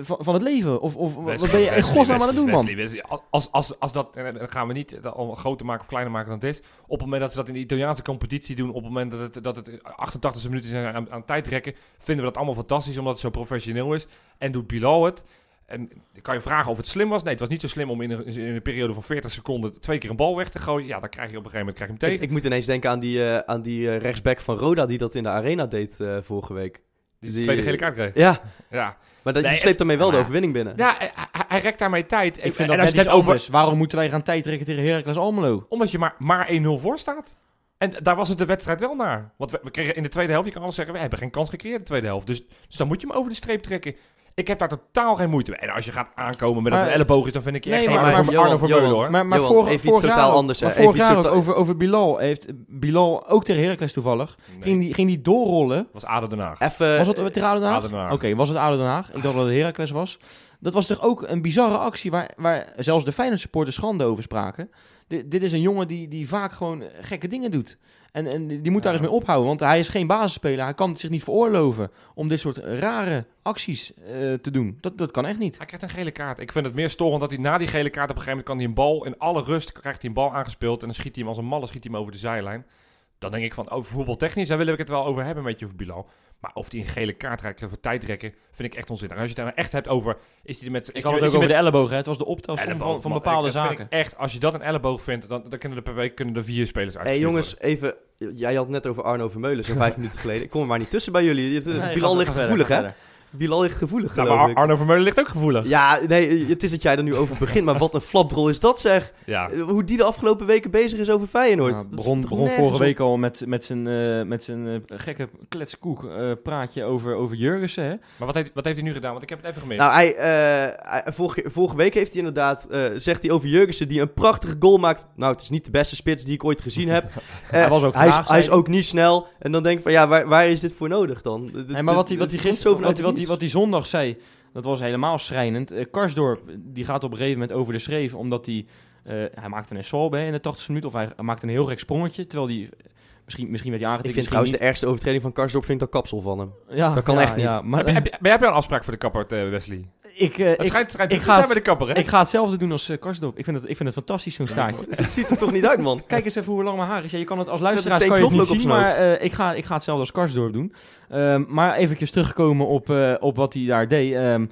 Speaker 1: van, van het leven? Of, of wat ben je in
Speaker 3: Wesley,
Speaker 1: godsnaam aan het doen, man?
Speaker 3: Wesley, Wesley, Als, als, als dat, dan gaan we niet al groter maken of kleiner maken dan het is. Op het moment dat ze dat in de Italiaanse competitie doen, op het moment dat het, dat het 88 minuten zijn aan, aan tijd rekken, vinden we dat allemaal fantastisch omdat het zo professioneel is. En doet Bilal het. En kan je vragen of het slim was? Nee, het was niet zo slim om in een, in een periode van 40 seconden twee keer een bal weg te gooien. Ja, dan krijg je op een gegeven moment krijg je hem
Speaker 2: Ik,
Speaker 3: tegen.
Speaker 2: ik moet ineens denken aan die, eh, aan die eh, rechtsback van Roda die dat in de arena deed eh, vorige week.
Speaker 3: Die
Speaker 2: die-
Speaker 3: de tweede gele kaart kreeg.
Speaker 2: Ja,
Speaker 3: Ja,
Speaker 2: maar dat,
Speaker 3: Nee,
Speaker 2: die sleept
Speaker 3: het-
Speaker 2: daarmee wel de overwinning binnen.
Speaker 3: ja hij, hij- rekt daarmee tijd.
Speaker 1: Ik vind
Speaker 3: en
Speaker 1: dat net
Speaker 3: over,
Speaker 1: anders. Waarom moeten wij gaan tijdrekken tegen Heracles Almelo?
Speaker 3: Omdat je maar, maar 1-0 voor staat. En daar was het de wedstrijd wel naar. Want we, we kregen in de tweede helft, je kan alles zeggen, we hebben geen kans gecreëerd in de tweede helft. Dus, dus dan moet je hem over de streep trekken. Ik heb daar totaal geen moeite mee. En als je gaat aankomen met dat
Speaker 1: Maar-
Speaker 3: het elleboog is, dan vind ik je
Speaker 1: Nee,
Speaker 3: echt
Speaker 1: maar-
Speaker 3: Arno
Speaker 1: maar-
Speaker 3: Ver-
Speaker 2: Johan,
Speaker 3: Arno
Speaker 2: Johan,
Speaker 3: hoor.
Speaker 1: Maar, maar
Speaker 2: Johan,
Speaker 1: vorig,
Speaker 2: even iets totaal anders, hè.
Speaker 1: maar vorig jaar
Speaker 2: totaal-
Speaker 1: over, over Bilal heeft Bilal ook tegen Heracles toevallig.
Speaker 3: Nee,
Speaker 1: Ging, die, ging die doorrollen.
Speaker 3: was ADO Den Haag.
Speaker 2: Even,
Speaker 1: Was het tegen ADO Den Haag?
Speaker 3: ADO Den Haag.
Speaker 1: Oké, was het ADO Den Haag? Ik dacht dat het Heracles was. Dat was toch ook een bizarre actie waar, waar zelfs de Feyenoord supporters schande over spraken. Di- dit is een jongen die, die vaak gewoon gekke dingen doet. En, en die moet daar eens mee ophouden, want hij is geen basisspeler. Hij kan het zich niet veroorloven om dit soort rare acties eh, te doen. Dat, dat kan echt niet.
Speaker 3: Hij krijgt een gele kaart. Ik vind het meer storend dat hij na die gele kaart op een gegeven moment kan hij een bal in alle rust krijgt hij een bal aangespeeld en dan schiet hij hem als een malle schiet hij hem over de zijlijn. Dan denk ik van, over voetbaltechnisch, daar wil ik het wel over hebben met je Bilal. Maar of hij een gele kaart krijgt voor tijdrekken, vind ik echt onzinnig. Als je het dan echt hebt over, is hij met...
Speaker 1: Ik
Speaker 3: is
Speaker 1: had het ook over
Speaker 3: hij
Speaker 1: de elleboog. Hè. Het was de optelsom
Speaker 3: Elleboog,
Speaker 1: van, van
Speaker 3: man.
Speaker 1: bepaalde
Speaker 3: Ik-
Speaker 1: zaken.
Speaker 3: ik echt, als je dat een elleboog vindt, dan, dan kunnen er per week kunnen er vier spelers uit.
Speaker 2: hey, jongens, even... Jij had het net over Arno Vermeulen, zo'n vijf minuten geleden. Ik kom er maar niet tussen bij jullie. Het, eh,
Speaker 1: Nee,
Speaker 2: Bilal ligt gevoelig, hè?
Speaker 1: verder.
Speaker 2: Bilal ligt gevoelig,
Speaker 3: Nou,
Speaker 2: geloof
Speaker 3: maar Arno Vermeulen ligt ook gevoelig.
Speaker 2: Ja, nee, het is dat jij er nu over begint, maar wat een flapdrol is dat zeg.
Speaker 3: Ja.
Speaker 2: Hoe die de afgelopen weken bezig is over Feyenoord.
Speaker 1: Ja,
Speaker 2: Dat
Speaker 1: begon
Speaker 2: is
Speaker 1: begon vorige
Speaker 2: op.
Speaker 1: week al met, met zijn, eh, met zijn eh, gekke kletskoek eh, praatje over, over Jurgensen. Hè?
Speaker 3: Maar wat heeft, wat heeft hij nu gedaan? Want ik heb het even gemist.
Speaker 2: Nou, hij, eh, hij- vorige, vorige week heeft hij inderdaad, eh, zegt hij over Jurgensen, die een prachtige goal maakt. Nou, het is niet de beste spits die ik ooit gezien heb.
Speaker 1: Hij was ook
Speaker 2: hij, is,
Speaker 1: traag,
Speaker 2: hij is
Speaker 1: hij.
Speaker 2: ook niet snel. En dan denk ik van, ja, waar, waar is dit voor nodig dan?
Speaker 1: Nee, maar wat hij, wat hij, gisteren, wat, wat,
Speaker 2: niets.
Speaker 1: wat hij zondag zei, dat was helemaal schrijnend. Eh, Karsdorp, die gaat op een gegeven moment over de schreef, omdat hij... eh, hij maakt een essolbe in de 80 minuut, of hij maakt een heel gek sprongetje, terwijl hij... Misschien, misschien werd hij
Speaker 2: Ik
Speaker 1: aangetikt,
Speaker 2: vind trouwens de ergste overtreding van Karsdorp vind ik dat kapsel van hem.
Speaker 1: Ja,
Speaker 2: dat kan
Speaker 1: ja,
Speaker 2: echt niet.
Speaker 1: Ja, maar,
Speaker 3: heb, je, heb, je, maar heb je al een afspraak voor de kapper, eh, Wesley?
Speaker 1: Ik, eh,
Speaker 3: Het
Speaker 1: ik,
Speaker 3: schijnt, schijnt
Speaker 1: ik ga
Speaker 3: zijn
Speaker 1: het-
Speaker 3: bij de kapper, hè?
Speaker 1: ik ga hetzelfde doen als uh, Karsdorp. Ik vind, het, ik vind het fantastisch, zo'n staartje.
Speaker 2: Het ziet er toch niet uit, man?
Speaker 1: Kijk eens even hoe lang mijn haar is. Ja, je kan het als luisteraars kan je het niet zien, maar eh, ik, ga, ik ga hetzelfde als Karsdorp doen. Ehm, maar eventjes terugkomen op, eh, op wat hij daar deed. Ehm,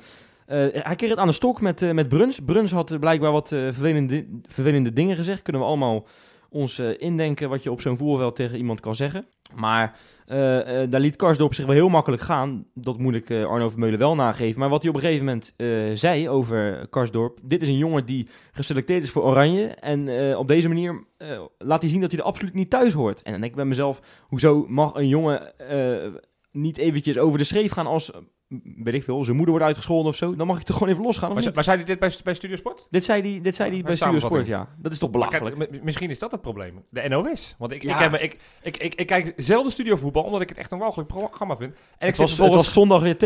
Speaker 1: eh, hij kreeg het aan de stok met, eh, met Bruns. Bruns had eh, blijkbaar wat eh, vervelende, vervelende dingen gezegd. Kunnen we allemaal ons eh, indenken wat je op zo'n voetbalveld tegen iemand kan zeggen. Maar eh, eh, daar liet Karsdorp zich wel heel makkelijk gaan. Dat moet ik eh, Arno Vermeulen wel nageven. Maar wat hij op een gegeven moment zei over Karsdorp. Dit is een jongen die geselecteerd is voor Oranje. En op deze manier laat hij zien dat hij er absoluut niet thuis hoort. En dan denk ik bij mezelf, hoezo mag een jongen niet eventjes over de schreef gaan als, weet ik veel, zijn moeder wordt uitgescholden of zo. Dan mag je toch gewoon even losgaan.
Speaker 3: Maar, maar zei hij dit bij, bij Studiosport?
Speaker 1: Dit zei hij, dit zei hij
Speaker 3: Ja,
Speaker 1: bij
Speaker 3: een
Speaker 1: Studio Sport,
Speaker 3: samenvatting.
Speaker 1: ja. Dat is toch belachelijk?
Speaker 3: kijk, misschien is dat het probleem. De NOS. Want ik, ik,
Speaker 2: Ja.
Speaker 3: heb, ik, ik, ik, ik kijk zelden studiovoetbal, omdat ik het echt een walgelijk programma vind. En ik
Speaker 1: Het
Speaker 3: zit
Speaker 1: was, het was zondag weer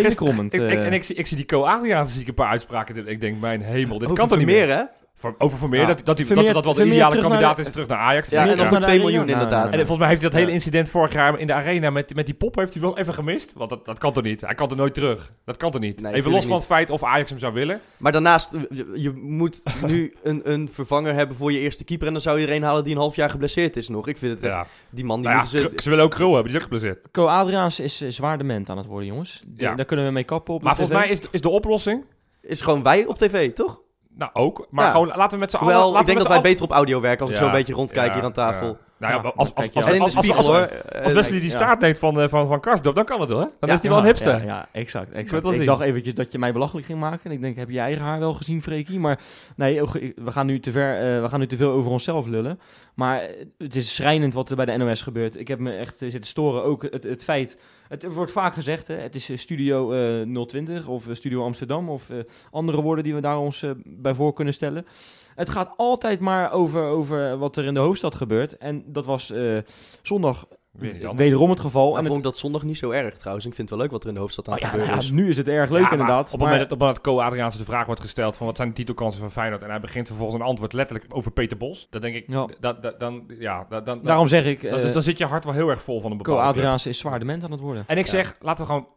Speaker 3: ik- ik-
Speaker 1: eh.
Speaker 3: en ik zie, ik zie die Co-Adriaanse zie ik een paar uitspraken. Ik denk, mijn hemel, dit
Speaker 2: Over
Speaker 3: kan toch niet meer?
Speaker 2: hè?
Speaker 3: Voor, over Vermeer,
Speaker 1: Ja.
Speaker 3: dat, dat,
Speaker 1: Vermeer-
Speaker 3: dat, dat wel de
Speaker 1: Vermeer
Speaker 3: ideale kandidaat
Speaker 1: naar-
Speaker 3: is terug naar Ajax.
Speaker 2: Ja, en nog voor
Speaker 1: naar
Speaker 2: 2
Speaker 1: de
Speaker 2: miljoen inderdaad.
Speaker 3: En volgens mij heeft hij dat hele incident vorig jaar in de arena met, met die pop heeft hij wel even gemist. Want dat, dat kan toch niet? Hij kan er nooit terug. Dat kan toch niet?
Speaker 2: Nee,
Speaker 3: even los van het feit of Ajax hem zou willen.
Speaker 2: Maar daarnaast, eh, je, je moet nu een, een vervanger hebben voor je eerste keeper. En dan zou je er een halen die een half jaar geblesseerd is nog. Ik vind het echt,
Speaker 3: Ja.
Speaker 2: die man die
Speaker 3: Nou ja,
Speaker 2: moeten ze...
Speaker 3: Ze willen ook Krul hebben, die is ook geblesseerd.
Speaker 1: Co Adriaans is eh, zwaar dement aan het worden, jongens. De-
Speaker 3: Ja.
Speaker 1: Daar kunnen we mee kappen op
Speaker 3: Maar volgens mij is, is de oplossing...
Speaker 2: Is gewoon wij op tv, toch?
Speaker 3: Nou, ook. Maar
Speaker 2: Ja.
Speaker 3: gewoon laten we met z'n allen...
Speaker 2: Ik denk dat wij beter op audio werken als ik zo een beetje rondkijk
Speaker 3: ja,
Speaker 2: hier aan tafel.
Speaker 3: Nou ja, als, als, als,
Speaker 2: En in de spiegel, hoor.
Speaker 3: Wesley die
Speaker 2: ja.
Speaker 3: staart neemt van, eh, van, van Karsdorp, dan kan het hoor. Dan
Speaker 2: Ja.
Speaker 3: is hij wel een hipster.
Speaker 1: Ja, ja, exact. exact. Ik dacht eventjes dat je mij belachelijk ging maken. En ik denk, heb je eigen haar wel gezien, Freekie? Maar nee, oh, we gaan nu te ver, eh, we gaan nu te veel over onszelf lullen. Maar eh, het is schrijnend wat er bij de NOS gebeurt. Ik heb me echt zitten storen. Ook het, het feit, het wordt vaak gezegd, hè, het is eh, Studio eh 020 of eh, Studio Amsterdam of eh, andere woorden die we daar ons eh, bij voor kunnen stellen. Het gaat altijd maar over, over wat er in de hoofdstad gebeurt. En dat was eh, zondag
Speaker 3: Weer
Speaker 1: wederom het geval.
Speaker 2: Maar
Speaker 1: en
Speaker 2: vond
Speaker 1: het,
Speaker 2: ik dat zondag niet zo erg trouwens. Ik vind het wel leuk wat er in de hoofdstad aan
Speaker 1: Oh
Speaker 2: het
Speaker 1: ja,
Speaker 2: gebeuren
Speaker 1: nou
Speaker 2: is.
Speaker 1: ja, nu is het erg leuk
Speaker 3: Ja, maar
Speaker 1: inderdaad.
Speaker 3: Op het
Speaker 1: maar-
Speaker 3: moment dat, Co-Adriaanse de vraag wordt gesteld van wat zijn de titelkansen van Feyenoord en hij begint vervolgens een antwoord letterlijk over Peter Bos, dan denk ik,
Speaker 1: Ja.
Speaker 3: dat, dat, dan, ja, dat, dan,
Speaker 1: Daarom zeg ik,
Speaker 3: dan,
Speaker 1: eh
Speaker 3: dus dan zit je hart wel heel erg vol van een
Speaker 1: Co
Speaker 3: bepaalde club.
Speaker 1: Adriaanse is zwaar dement aan het worden.
Speaker 3: En ik
Speaker 1: Ja.
Speaker 3: zeg, laten we gewoon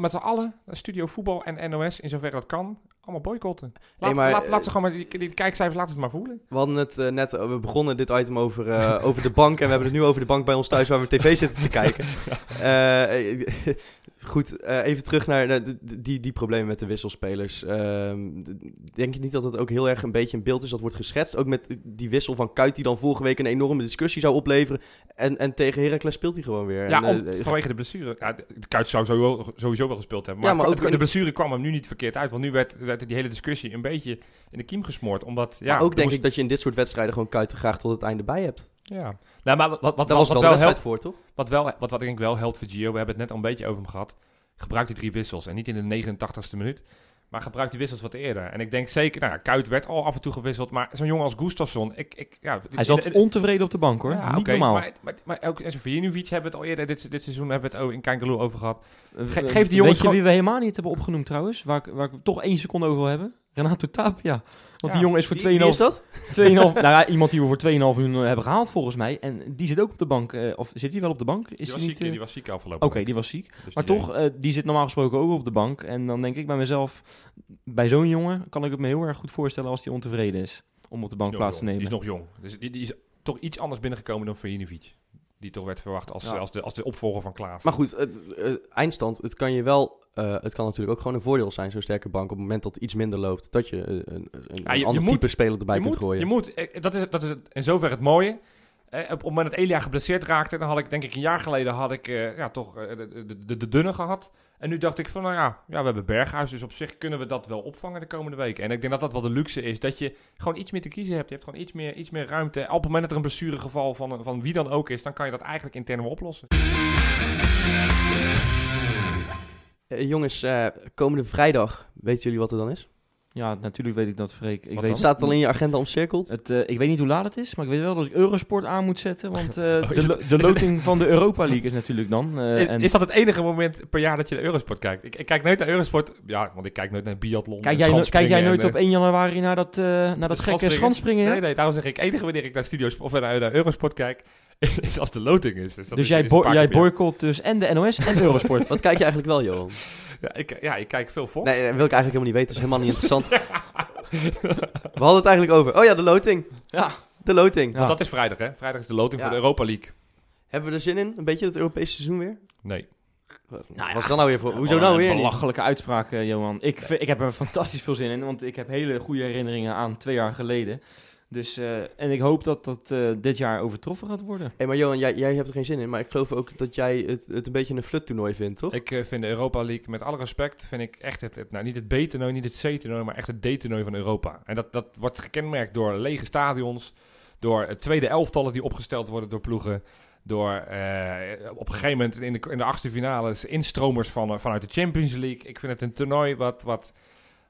Speaker 3: met z'n allen, Studio Voetbal en NOS, in zoverre dat kan, allemaal boycotten. Laat,
Speaker 2: Nee, maar,
Speaker 3: laat,
Speaker 2: eh,
Speaker 3: laat ze gewoon maar, die, die kijkcijfers laten het maar voelen.
Speaker 2: We hadden het eh, net, we begonnen dit item over, eh, over de bank. En we hebben het nu over de bank bij ons thuis waar we tv zitten te kijken. Eh, goed, eh, even terug naar die, die problemen met de wisselspelers. Ehm, denk je niet dat het ook heel erg een beetje een beeld is dat wordt geschetst? Ook met die wissel van Kuit die dan vorige week een enorme discussie zou opleveren. En, en tegen Heracles speelt hij gewoon weer.
Speaker 3: Ja,
Speaker 2: En,
Speaker 3: om,
Speaker 2: eh,
Speaker 3: vanwege de blessure. Ja, de Kuit zou sowieso, sowieso wel gespeeld hebben. Maar,
Speaker 2: Ja, maar
Speaker 3: het-
Speaker 2: ook-
Speaker 3: de blessure kwam hem nu niet verkeerd uit. Want nu werd, werd die hele discussie een beetje in de kiem gesmoord. Omdat, ja,
Speaker 2: maar ook denk
Speaker 3: moest-
Speaker 2: ik dat je in dit soort wedstrijden gewoon Kuit er graag tot het einde bij hebt.
Speaker 3: Ja. Nou, maar wat, wat,
Speaker 2: was
Speaker 3: wat
Speaker 2: wel
Speaker 3: helpt,
Speaker 2: voor, toch?
Speaker 3: wat, wel, wat, wat ik denk wel helpt voor Gio, we hebben het net al een beetje over hem gehad. Gebruik die drie wissels. En niet in de 89ste minuut. Maar gebruik die wissels wat eerder. En ik denk zeker, nou ja, Kuit werd al af en toe gewisseld. Maar zo'n jongen als Gustafsson, ik, ik, ja,
Speaker 1: Hij zat ontevreden op de bank hoor.
Speaker 3: Ja,
Speaker 1: Niet
Speaker 3: oké,
Speaker 1: normaal.
Speaker 3: Maar, maar, maar ook Vijinovic hebben we het al eerder dit, dit seizoen hebben we het ook in Kangaloo over gehad.
Speaker 1: Eh,
Speaker 3: Ge-
Speaker 1: eh,
Speaker 3: geef die jongens
Speaker 1: Weet je wie we helemaal niet hebben opgenoemd trouwens? Waar ik, waar ik toch één seconde over wil hebben? Renato Tapia. Want
Speaker 3: Ja.
Speaker 1: die jongen is voor
Speaker 2: Wie, wie is
Speaker 1: 2,5...
Speaker 2: dat?
Speaker 1: 2,5 nou ja, iemand die we voor 2,5 miljoen eh, hebben gehaald volgens mij. En die zit ook op de bank. eh, of zit hij wel op de bank? Is
Speaker 3: Die
Speaker 1: hij
Speaker 3: was,
Speaker 1: niet...
Speaker 3: ziek,
Speaker 1: eh,
Speaker 3: die was ziek afgelopen
Speaker 1: Oké, die was ziek.
Speaker 3: Dus
Speaker 1: Maar
Speaker 3: die,
Speaker 1: toch, eh, die zit normaal gesproken ook op de bank. En dan denk ik bij mezelf, bij zo'n jongen kan ik het me heel erg goed voorstellen als hij ontevreden is om op de
Speaker 3: die
Speaker 1: bank plaats te nemen.
Speaker 3: Die is nog jong. Dus die, die is toch iets anders binnengekomen dan Vijinovic. Die toch werd verwacht als,
Speaker 1: Ja.
Speaker 3: als, de, als de opvolger van Klaas.
Speaker 2: Maar goed, het, eindstand, het kan je wel... eh, het kan natuurlijk ook gewoon een voordeel zijn, zo'n sterke bank. Op het moment dat het iets minder loopt, dat je eh, een, een, een
Speaker 3: Ja, je- je
Speaker 2: ander
Speaker 3: moet-
Speaker 2: type speler erbij kunt
Speaker 3: moet,
Speaker 2: gooien.
Speaker 3: Je moet, eh, dat is, dat is het- in zoverre het mooie. Op het moment dat Elia geblesseerd raakte, dan had ik denk ik een jaar geleden had ik ja, toch de, de, de, de dunne gehad. En nu dacht ik van, nou ja, ja, we hebben Berghuis, dus op zich kunnen we dat wel opvangen de komende weken. En ik denk dat dat wel de luxe is, dat je gewoon iets meer te kiezen hebt. Je hebt gewoon iets meer, iets meer ruimte. Op het moment dat er een blessuregeval van, van wie dan ook is, dan kan je dat eigenlijk intern wel oplossen.
Speaker 2: Eh, jongens, eh, komende vrijdag, weten jullie wat er dan is?
Speaker 1: Ja, natuurlijk weet ik dat, Freek. Ik weet,
Speaker 3: dan?
Speaker 2: Staat het al in je agenda omcirkeld?
Speaker 1: Het, eh, ik weet niet hoe laat het is, maar ik weet wel dat ik Eurosport aan moet zetten. Want eh,
Speaker 3: Oh,
Speaker 1: de,
Speaker 3: het-
Speaker 1: de
Speaker 3: het-
Speaker 1: loting van de Europa League is natuurlijk dan. eh,
Speaker 3: is,
Speaker 1: en
Speaker 3: is dat het enige moment per jaar dat je naar Eurosport kijkt? Ik, ik kijk nooit naar Eurosport, ja, want ik kijk nooit naar biathlon.
Speaker 1: kijk, jij, no- kijk jij nooit op 1 januari naar dat, eh, naar dat gekke ja?
Speaker 3: Nee, nee, daarom zeg ik, enige wanneer ik naar Studios of naar, naar Eurosport kijk, is als de loting is. Dus, dat
Speaker 1: dus
Speaker 3: is-
Speaker 1: jij, bo-
Speaker 3: paar
Speaker 1: jij boycott dus en de NOS en Eurosport.
Speaker 2: Wat kijk je eigenlijk wel, Johan?
Speaker 3: Ja ik, ja, ik kijk veel Fox.
Speaker 2: Nee, dat wil ik eigenlijk helemaal niet weten. Dat is helemaal niet interessant. We hadden het eigenlijk over. Oh ja, de loting.
Speaker 1: ja.
Speaker 2: De loting.
Speaker 1: Ja.
Speaker 3: Want dat is vrijdag, hè? Vrijdag is de loting
Speaker 2: Ja.
Speaker 3: voor de Europa League.
Speaker 2: Hebben we er zin in? Een beetje het Europese seizoen weer?
Speaker 3: Nee.
Speaker 2: Wat
Speaker 1: ja.
Speaker 2: was dat nou weer voor? Hoezo
Speaker 1: Wat
Speaker 2: nou
Speaker 1: een
Speaker 2: weer niet?
Speaker 1: belachelijke uitspraak, eh, Johan. Ik, ik heb er fantastisch veel zin in, want ik heb hele goede herinneringen aan twee jaar geleden. Dus, eh, en ik hoop dat dat eh, dit jaar overtroffen gaat worden.
Speaker 2: Hey, maar Johan, jij, jij hebt er geen zin in. Maar ik geloof ook dat jij het, het een beetje een fluttoernooi vindt, toch?
Speaker 3: Ik eh, vind de Europa League, met alle respect, vind ik echt het, het nou, niet het B-toernooi, niet het C-toernooi, maar echt het D-toernooi van Europa. En dat, dat wordt gekenmerkt door lege stadions, door tweede elftallen die opgesteld worden door ploegen, door eh, op een gegeven moment in de, in de achtste finales instromers van, vanuit de Champions League. Ik vind het een toernooi wat, wat,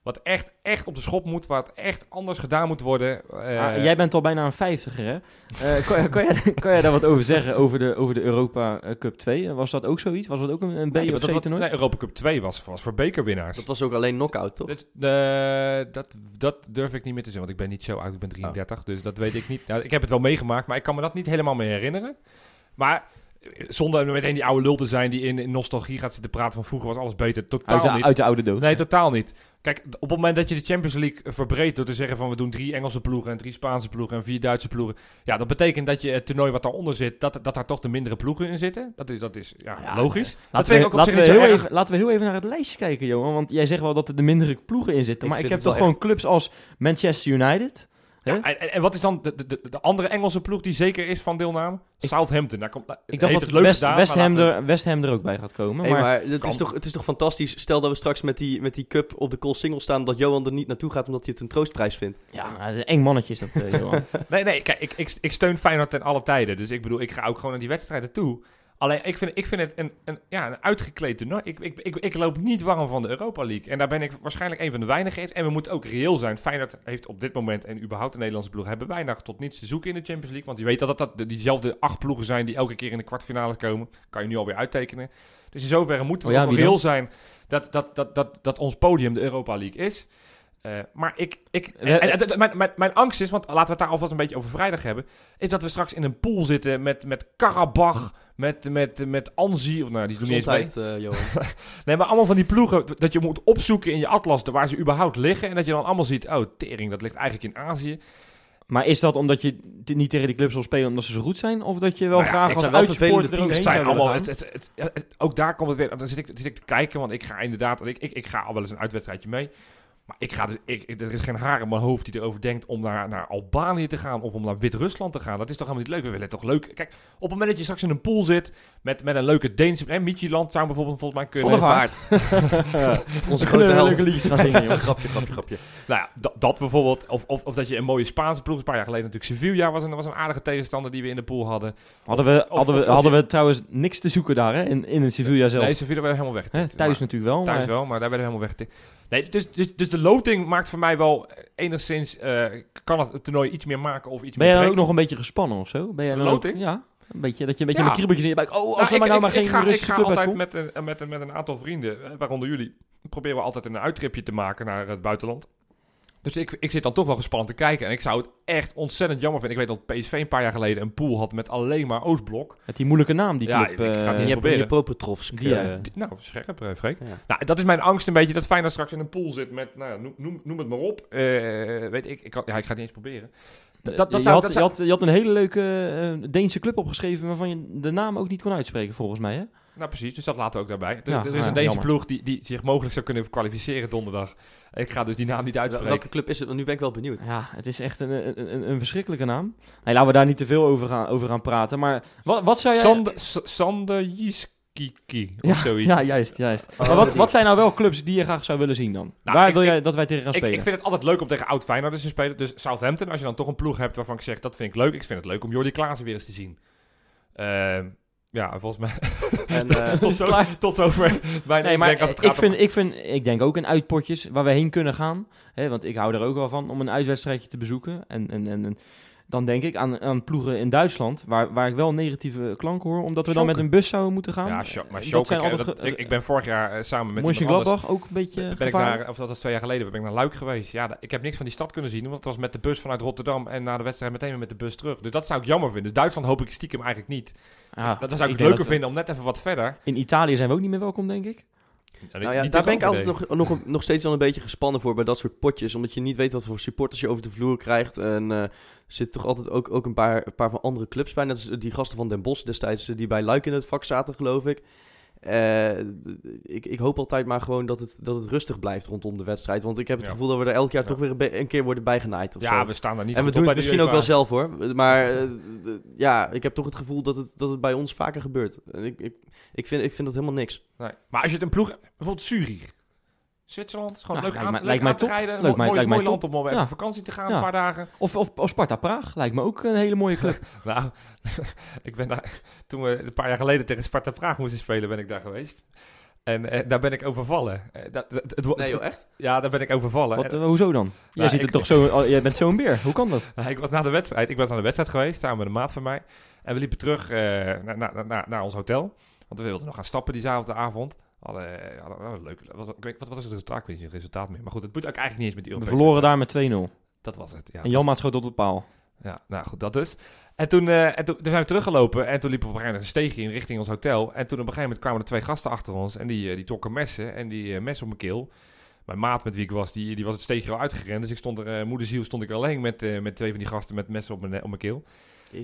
Speaker 3: wat echt, echt op de schop moet, wat echt anders gedaan moet worden. Eh,
Speaker 1: Ah, jij bent al bijna een vijftiger, hè? Eh, kan, kan, jij, kan jij daar wat over zeggen, over de, over de Europa eh, Cup 2? Was dat ook zoiets? Was dat ook een, een B-
Speaker 3: nee,
Speaker 1: of
Speaker 3: dat, wat-
Speaker 1: C-toernooi?
Speaker 3: nee, Europa Cup 2 was, was voor bekerwinnaars.
Speaker 2: Dat was ook alleen knockout, toch?
Speaker 3: Dat, dat, dat durf ik niet meer te zeggen, want ik ben niet zo oud, ik ben 33, dus dat weet ik niet. Nou, ik heb het wel meegemaakt, maar ik kan me dat niet helemaal meer herinneren. Maar zonder meteen die oude lul te zijn die in, in nostalgie gaat zitten praten van vroeger was alles beter. Totaal
Speaker 1: uit, de,
Speaker 3: niet.
Speaker 1: uit de oude doos.
Speaker 3: Nee, totaal niet. Kijk, op het moment dat je de Champions League verbreedt door te zeggen van we doen drie Engelse ploegen en drie Spaanse ploegen en vier Duitse ploegen. Ja, dat betekent dat je het toernooi wat daaronder zit, dat, dat daar toch de mindere ploegen in zitten. Dat is, dat is ja,
Speaker 1: Ja,
Speaker 3: logisch.
Speaker 1: Laten we,
Speaker 3: ook
Speaker 1: laten, heel even, laten we heel even naar het lijstje kijken, Johan. Want jij zegt wel dat er de mindere ploegen in zitten.
Speaker 2: Ik
Speaker 1: maar ik heb toch gewoon clubs als Manchester United. Hè?
Speaker 3: Ja, en, wat is dan de, de, de, de andere Engelse ploeg die zeker is van deelname?
Speaker 1: Ik-
Speaker 3: Southampton. Daar komt,
Speaker 1: Ik dacht dat West,
Speaker 3: gedaan,
Speaker 1: West, Ham er, West Ham er ook bij gaat komen.
Speaker 2: Hey,
Speaker 1: maar,
Speaker 2: maar het is, toch, het is toch fantastisch. Stel dat we straks met die, met die cup op de call single staan, dat Johan er niet naartoe gaat omdat hij het een troostprijs vindt.
Speaker 1: ja, een eng mannetje is dat, eh, Johan.
Speaker 3: Nee, nee, kijk, ik, ik, ik steun Feyenoord ten alle tijden. Dus ik bedoel, ik ga ook gewoon naar die wedstrijden toe. Alleen, ik vind, ik vind het een, een, ja, een uitgekleed toernooi. Ik, ik, ik, ik loop niet warm van de Europa League. En daar ben ik waarschijnlijk een van de weinigen. in. En we moeten ook reëel zijn. Feyenoord heeft op dit moment, en überhaupt de Nederlandse ploeg, hebben weinig tot niets te zoeken in de Champions League. Want je weet dat dat, dat diezelfde acht ploegen zijn die elke keer in de kwartfinales komen. Kan je nu alweer uittekenen. Dus in zoverre moeten we
Speaker 1: Oh ja,
Speaker 3: ook reëel zijn dat, dat, dat, dat, dat ons podium de Europa League is. Eh, maar ik, ik
Speaker 1: We-
Speaker 3: en, en- en- mijn, mijn, mijn angst is, want laten we het daar alvast een beetje over vrijdag hebben, is dat we straks in een pool zitten met, met Karabach, met, met, met Anzi, of nou, die doen niet eens mee.
Speaker 2: Eh, Johan.
Speaker 3: Nee, maar allemaal van die ploegen dat je moet opzoeken in je atlas waar ze überhaupt liggen. En dat je dan allemaal ziet, oh tering, dat ligt eigenlijk in Azië.
Speaker 1: maar is dat omdat je niet tegen die clubs wil spelen omdat ze zo goed zijn? Of dat je wel
Speaker 3: Nou ja,
Speaker 1: graag
Speaker 2: het
Speaker 1: als
Speaker 2: zijn wel
Speaker 1: uitsupporter
Speaker 2: vervelende
Speaker 1: er ook
Speaker 2: teams.
Speaker 1: heen
Speaker 3: Het zijn allemaal,
Speaker 1: gaan?
Speaker 3: het, het, het- het- ook daar komt het weer, dan zit ik, zit ik te kijken, want ik ga inderdaad, ik, ik, ik ga al wel eens een uitwedstrijdje mee. Maar ik ga dus, ik, er is geen haar in mijn hoofd die erover denkt om naar, naar Albanië te gaan of om naar Wit-Rusland te gaan. Dat is toch helemaal niet leuk? We willen toch leuk. Kijk, op het moment dat je straks in een pool zit met, met een leuke Deense. Hè, Midtjylland zou bijvoorbeeld volgens mij kunnen.
Speaker 2: Vaart. Onze grote
Speaker 1: we
Speaker 2: held.
Speaker 1: leuke liedjes gaan zingen, jongens.
Speaker 2: grapje, grapje, grapje.
Speaker 3: Nou ja, dat, bijvoorbeeld. Of, of, of dat je een mooie Spaanse ploeg. Een paar jaar geleden natuurlijk Sevilla was een, was een aardige tegenstander die we in de pool hadden.
Speaker 1: Hadden we,
Speaker 3: Of-
Speaker 1: hadden, we, hadden we trouwens niks te zoeken daar, hè? In, in Sevilla zelf.
Speaker 3: Nee, Sevilla werden helemaal weg.
Speaker 1: Thuis natuurlijk wel.
Speaker 3: Thuis
Speaker 1: maar-
Speaker 3: wel, maar daar werden we helemaal weg. Nee, dus, dus, dus de loting maakt voor mij wel eh, enigszins... eh, kan het, het toernooi iets meer maken of iets
Speaker 1: Ben jij
Speaker 3: meer
Speaker 1: dan ook
Speaker 3: breken.
Speaker 1: nog een beetje gespannen of zo? Ben jij
Speaker 3: de
Speaker 1: ook-
Speaker 3: loting?
Speaker 1: Ja. Een beetje, dat je een beetje
Speaker 3: Ja.
Speaker 1: met kriebeltjes in je buik... Oh, als
Speaker 3: Nou,
Speaker 1: er maar nou maar geen
Speaker 3: ik ga, ik ga altijd met een, met, een, met een aantal vrienden, eh, waaronder jullie, proberen we altijd een uittripje te maken naar het buitenland. Dus ik, ik zit dan toch wel gespannen te kijken. En ik zou het echt ontzettend jammer vinden. Ik weet dat PSV een paar jaar geleden een pool had met alleen maar Oostblok.
Speaker 1: Met die moeilijke naam, die
Speaker 3: Ja,
Speaker 1: club.
Speaker 3: ik ga
Speaker 1: eh,
Speaker 3: het
Speaker 2: Je
Speaker 3: niet
Speaker 2: hebt
Speaker 3: proberen.
Speaker 2: je eh,
Speaker 1: ja.
Speaker 3: Nou, scherp, eh, Freek.
Speaker 2: ja.
Speaker 3: Nou, dat is mijn angst een beetje. Dat Feyenoord straks in een pool zit met, nou, ja, noem, noem, noem het maar op. Eh, weet ik, ik, ja, ik ga het niet eens proberen. Dat, dat, dat
Speaker 1: je,
Speaker 3: zou,
Speaker 1: had,
Speaker 3: dat
Speaker 1: je, had, je had een hele leuke Deense club opgeschreven waarvan je de naam ook niet kon uitspreken, volgens mij. Hè?
Speaker 3: Nou, precies. Dus dat laten we ook daarbij. Er,
Speaker 1: Ja,
Speaker 3: er is een
Speaker 1: ja, jammer.
Speaker 3: ploeg die, die zich mogelijk zou kunnen kwalificeren donderdag. Ik ga dus die naam niet uitspreken.
Speaker 2: Welke club is het? Want nu ben ik wel benieuwd.
Speaker 1: Ja, het is echt een, een, een, een verschrikkelijke naam. Nee, laten we daar niet te veel over gaan, over gaan praten. Maar wat, wat zou jij...
Speaker 3: Sander, S- Sander Jiskiki of zoiets.
Speaker 1: Ja, juist, juist.
Speaker 2: Oh,
Speaker 1: maar wat, wat zijn nou wel clubs die je graag zou willen zien dan?
Speaker 3: Nou,
Speaker 1: Waar
Speaker 3: ik-
Speaker 1: wil
Speaker 3: ik-
Speaker 1: jij dat wij tegen gaan
Speaker 3: Ik,
Speaker 1: spelen?
Speaker 3: ik vind het altijd leuk om tegen oud Feyenoorders te spelen. Dus Southampton, als je dan toch een ploeg hebt waarvan ik zeg, dat vind ik leuk. Ik vind het leuk om Jordi Klaassen weer eens te zien. Ehm, ja, volgens mij...
Speaker 2: En, eh,
Speaker 3: tot, zo, tot zover. Mijn
Speaker 1: Nee, maar
Speaker 3: denk als het
Speaker 1: ik,
Speaker 3: gaat
Speaker 1: vind,
Speaker 3: om-
Speaker 1: ik, vind, ik denk ook in uitpotjes waar we heen kunnen gaan. Hè, want ik hou er ook wel van om een uitwedstrijdje te bezoeken. En, en, en, en dan denk ik aan, aan ploegen in Duitsland, waar, waar ik wel negatieve klanken hoor. Omdat we dan met een bus zouden moeten gaan.
Speaker 3: Ja, Scho- maar Schalke,
Speaker 1: zijn
Speaker 3: ik,
Speaker 1: altijd
Speaker 3: dat-
Speaker 1: ge-
Speaker 3: ik, ik ben vorig jaar eh, samen met.
Speaker 1: Mönchengladbach ook een beetje
Speaker 3: Ben ik naar, of dat was twee jaar geleden, ben ik naar Luik geweest. Ja, ik heb niks van die stad kunnen zien, want het was met de bus vanuit Rotterdam en na de wedstrijd meteen weer met de bus terug. Dus dat zou ik jammer vinden. Dus Duitsland hoop ik stiekem eigenlijk niet.
Speaker 1: Ja,
Speaker 3: dat, dat zou ik, leuker
Speaker 1: dat-
Speaker 3: vinden om net even wat verder.
Speaker 1: In Italië zijn we ook niet meer welkom, denk ik.
Speaker 2: Nou ja, daar ben ik altijd nog, nog, nog steeds wel een beetje gespannen voor bij dat soort potjes. Omdat je niet weet wat voor supporters je over de vloer krijgt. En eh, er zitten toch altijd ook, ook een, paar, een paar van andere clubs bij. Net als die gasten van Den Bosch destijds, eh, die bij Luik in het vak zaten, geloof ik. Eh, ik, ik hoop altijd maar gewoon dat het, dat het rustig blijft rondom de wedstrijd. Want ik heb het
Speaker 3: Ja.
Speaker 2: gevoel dat we er elk jaar
Speaker 3: Ja.
Speaker 2: toch weer een, keer worden bijgenaaid of
Speaker 3: Ja,
Speaker 2: zo.
Speaker 3: we staan daar niet
Speaker 2: en we doen het misschien ook wel zelf hoor. Maar eh, ja, ik heb toch het gevoel dat het, dat het bij ons vaker gebeurt. En ik, ik, ik, vind, ik vind dat helemaal niks.
Speaker 3: Nee. Maar als je het een ploeg... Bijvoorbeeld Zurich. Zwitserland. is gewoon
Speaker 1: Ja,
Speaker 3: leuk
Speaker 1: lijkt
Speaker 3: aan, leuk
Speaker 1: lijkt mij
Speaker 3: aan te
Speaker 1: top.
Speaker 3: rijden.
Speaker 1: Leuk
Speaker 3: Mooi,
Speaker 1: lijkt mij
Speaker 3: mooi
Speaker 1: top.
Speaker 3: land om even
Speaker 1: Ja.
Speaker 3: op vakantie te gaan,
Speaker 1: Ja.
Speaker 3: een paar dagen.
Speaker 1: Of, of, of Sparta Praag, lijkt me ook een hele mooie club.
Speaker 3: Nou, ik ben daar, toen we een paar jaar geleden tegen Sparta Praag moesten spelen, ben ik daar geweest. En eh, daar ben ik overvallen. Eh, dat, het,
Speaker 2: Nee joh, echt?
Speaker 3: Ja, daar ben ik overvallen.
Speaker 1: Wat,
Speaker 3: En-
Speaker 1: eh, hoezo dan? Jij,
Speaker 3: Nou,
Speaker 1: ziet er
Speaker 3: ik-
Speaker 1: toch zo, oh, jij bent zo'n beer. Hoe kan dat?
Speaker 3: ik was na de wedstrijd, ik was naar de wedstrijd geweest, samen met een maat van mij. En we liepen terug eh, naar, naar, naar, naar ons hotel. Want we wilden nog gaan stappen die avond, de avond. Hadden, hadden, hadden leuk, wat, was het resultaat? Ik weet niet het resultaat meer. Maar goed, het moet ook eigenlijk niet eens met die
Speaker 1: We verloren daar met 2-0.
Speaker 3: wedstrijd. Dat was het, ja.
Speaker 1: En Janmaat schoot op de paal.
Speaker 3: Ja, nou goed, dat dus. En toen, eh, en toen, toen zijn we teruggelopen en toen liepen we op een gegeven moment een steegje in richting ons hotel. En toen op een gegeven moment kwamen er twee gasten achter ons en die, eh, die trokken messen en die eh, messen op mijn keel. Mijn maat met wie ik was, die, die was het steegje al uitgerend. Dus ik stond er, moederziel, stond ik alleen met, met twee van die gasten met messen op mijn, op mijn keel.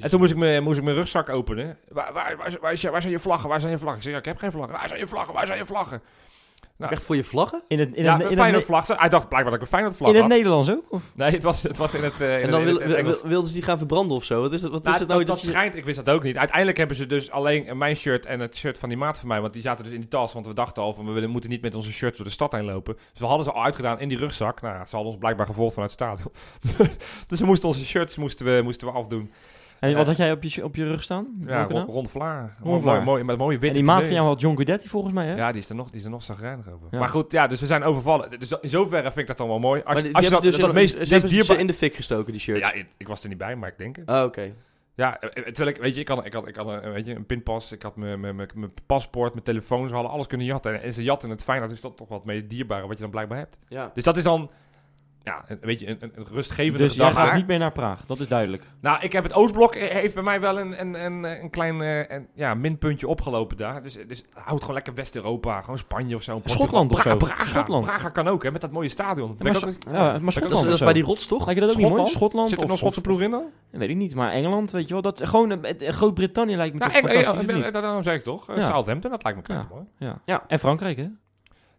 Speaker 3: En toen moest ik, me, moest ik mijn rugzak openen. Waar, waar, waar, waar, is je- waar zijn je vlaggen? Waar zijn je vlaggen? Ik zeg, ja, ik heb geen vlaggen. Waar zijn je vlaggen? Waar zijn je vlaggen? Nou,
Speaker 2: Echt voor je vlaggen?
Speaker 1: In het, in
Speaker 3: ja,
Speaker 1: het,
Speaker 3: een
Speaker 1: in
Speaker 3: vlag. Hij dacht blijkbaar dat ik een Feyenoord vlag
Speaker 1: in het
Speaker 3: had.
Speaker 1: Nederlands ook? Of?
Speaker 3: Nee, het was, het was in het, eh, in
Speaker 2: En dan
Speaker 3: het- in
Speaker 2: wil,
Speaker 3: het
Speaker 2: wil-
Speaker 3: Engels.
Speaker 2: wilden ze die gaan verbranden of zo? Wat is het, wat
Speaker 3: Nou,
Speaker 2: is het nou?
Speaker 3: dat,
Speaker 2: dat
Speaker 3: dat
Speaker 2: je-
Speaker 3: schijnt, ik wist dat ook niet. Uiteindelijk hebben ze dus alleen mijn shirt en het shirt van die maat van mij, want die zaten dus in die tas, want we dachten al van we willen, moeten niet met onze shirts door de stad heen lopen. Dus we hadden ze al uitgedaan in die rugzak. Nou ja, ze hadden ons blijkbaar gevolgd vanuit het stadion. dus we moesten onze shirts moesten we, moesten we afdoen.
Speaker 1: En wat had jij op je, op je rug staan?
Speaker 3: Ja,
Speaker 1: Welke
Speaker 3: Ron, Vlaar.
Speaker 1: Ron Vlaar.
Speaker 3: Mooi, mooi, met mooie witte
Speaker 1: En die maat van jou had John Guidetti volgens mij, hè?
Speaker 3: Ja, die is er nog, die is er nog zagrijnig over.
Speaker 1: Ja.
Speaker 3: Maar goed, ja, dus we zijn overvallen. Dus in zoverre vind ik dat dan wel mooi. Als,
Speaker 2: die,
Speaker 3: als je dat,
Speaker 2: ze
Speaker 3: dat
Speaker 2: dus
Speaker 3: meest,
Speaker 2: in,
Speaker 3: meest
Speaker 2: ze
Speaker 3: dierbaar...
Speaker 2: in de fik gestoken, die shirts.
Speaker 3: Ja, ik, ik was er niet bij, maar ik denk het.
Speaker 2: Ah, oké.
Speaker 3: Ja, eh, terwijl ik, weet je, ik had, ik had, ik had een, weet je, een pinpas, ik had mijn, mijn, mijn, mijn paspoort, mijn telefoon, ze hadden alles kunnen jatten. En ze jatten het fijn, dat is dat toch wat meest dierbare wat je dan blijkbaar hebt.
Speaker 2: Ja.
Speaker 3: Dus dat is dan, ja, een, weet je, een, een, een rustgevende
Speaker 1: Dus jij
Speaker 3: gedachte.
Speaker 1: gaat niet meer naar Praag, dat is duidelijk.
Speaker 3: Nou, ik heb het Oostblok, eh, heeft bij mij wel een, een, een, een klein eh, een, ja, minpuntje opgelopen daar. Dus, dus houd gewoon lekker West-Europa, gewoon Spanje of zo. Portugal.
Speaker 1: Schotland of
Speaker 3: Bra-
Speaker 1: zo.
Speaker 3: Braga,
Speaker 1: Schotland.
Speaker 3: Braga kan ook, hè, met dat mooie stadion.
Speaker 1: Ja, maar,
Speaker 3: ook-
Speaker 1: ja, maar
Speaker 2: Dat is,
Speaker 1: Schotland
Speaker 2: dat
Speaker 1: of
Speaker 2: is
Speaker 1: zo.
Speaker 2: bij die rots, toch?
Speaker 1: Lijkt je dat ook niet mooi?
Speaker 3: Schotland?
Speaker 1: Schotland
Speaker 3: Zit er
Speaker 1: of,
Speaker 3: nog Schotse
Speaker 1: of-
Speaker 3: ploeg in dan?
Speaker 1: Weet ik niet, maar Engeland, weet je wel. Dat, gewoon eh, eh, Groot-Brittannië lijkt me
Speaker 3: Nou,
Speaker 1: toch fantastisch,
Speaker 3: ja,
Speaker 1: of niet?
Speaker 3: daarom zei ik toch. eh,
Speaker 1: Ja.
Speaker 3: Southampton, dat lijkt me mooi.
Speaker 1: Ja.
Speaker 2: Ja.
Speaker 1: En Frankrijk, hè?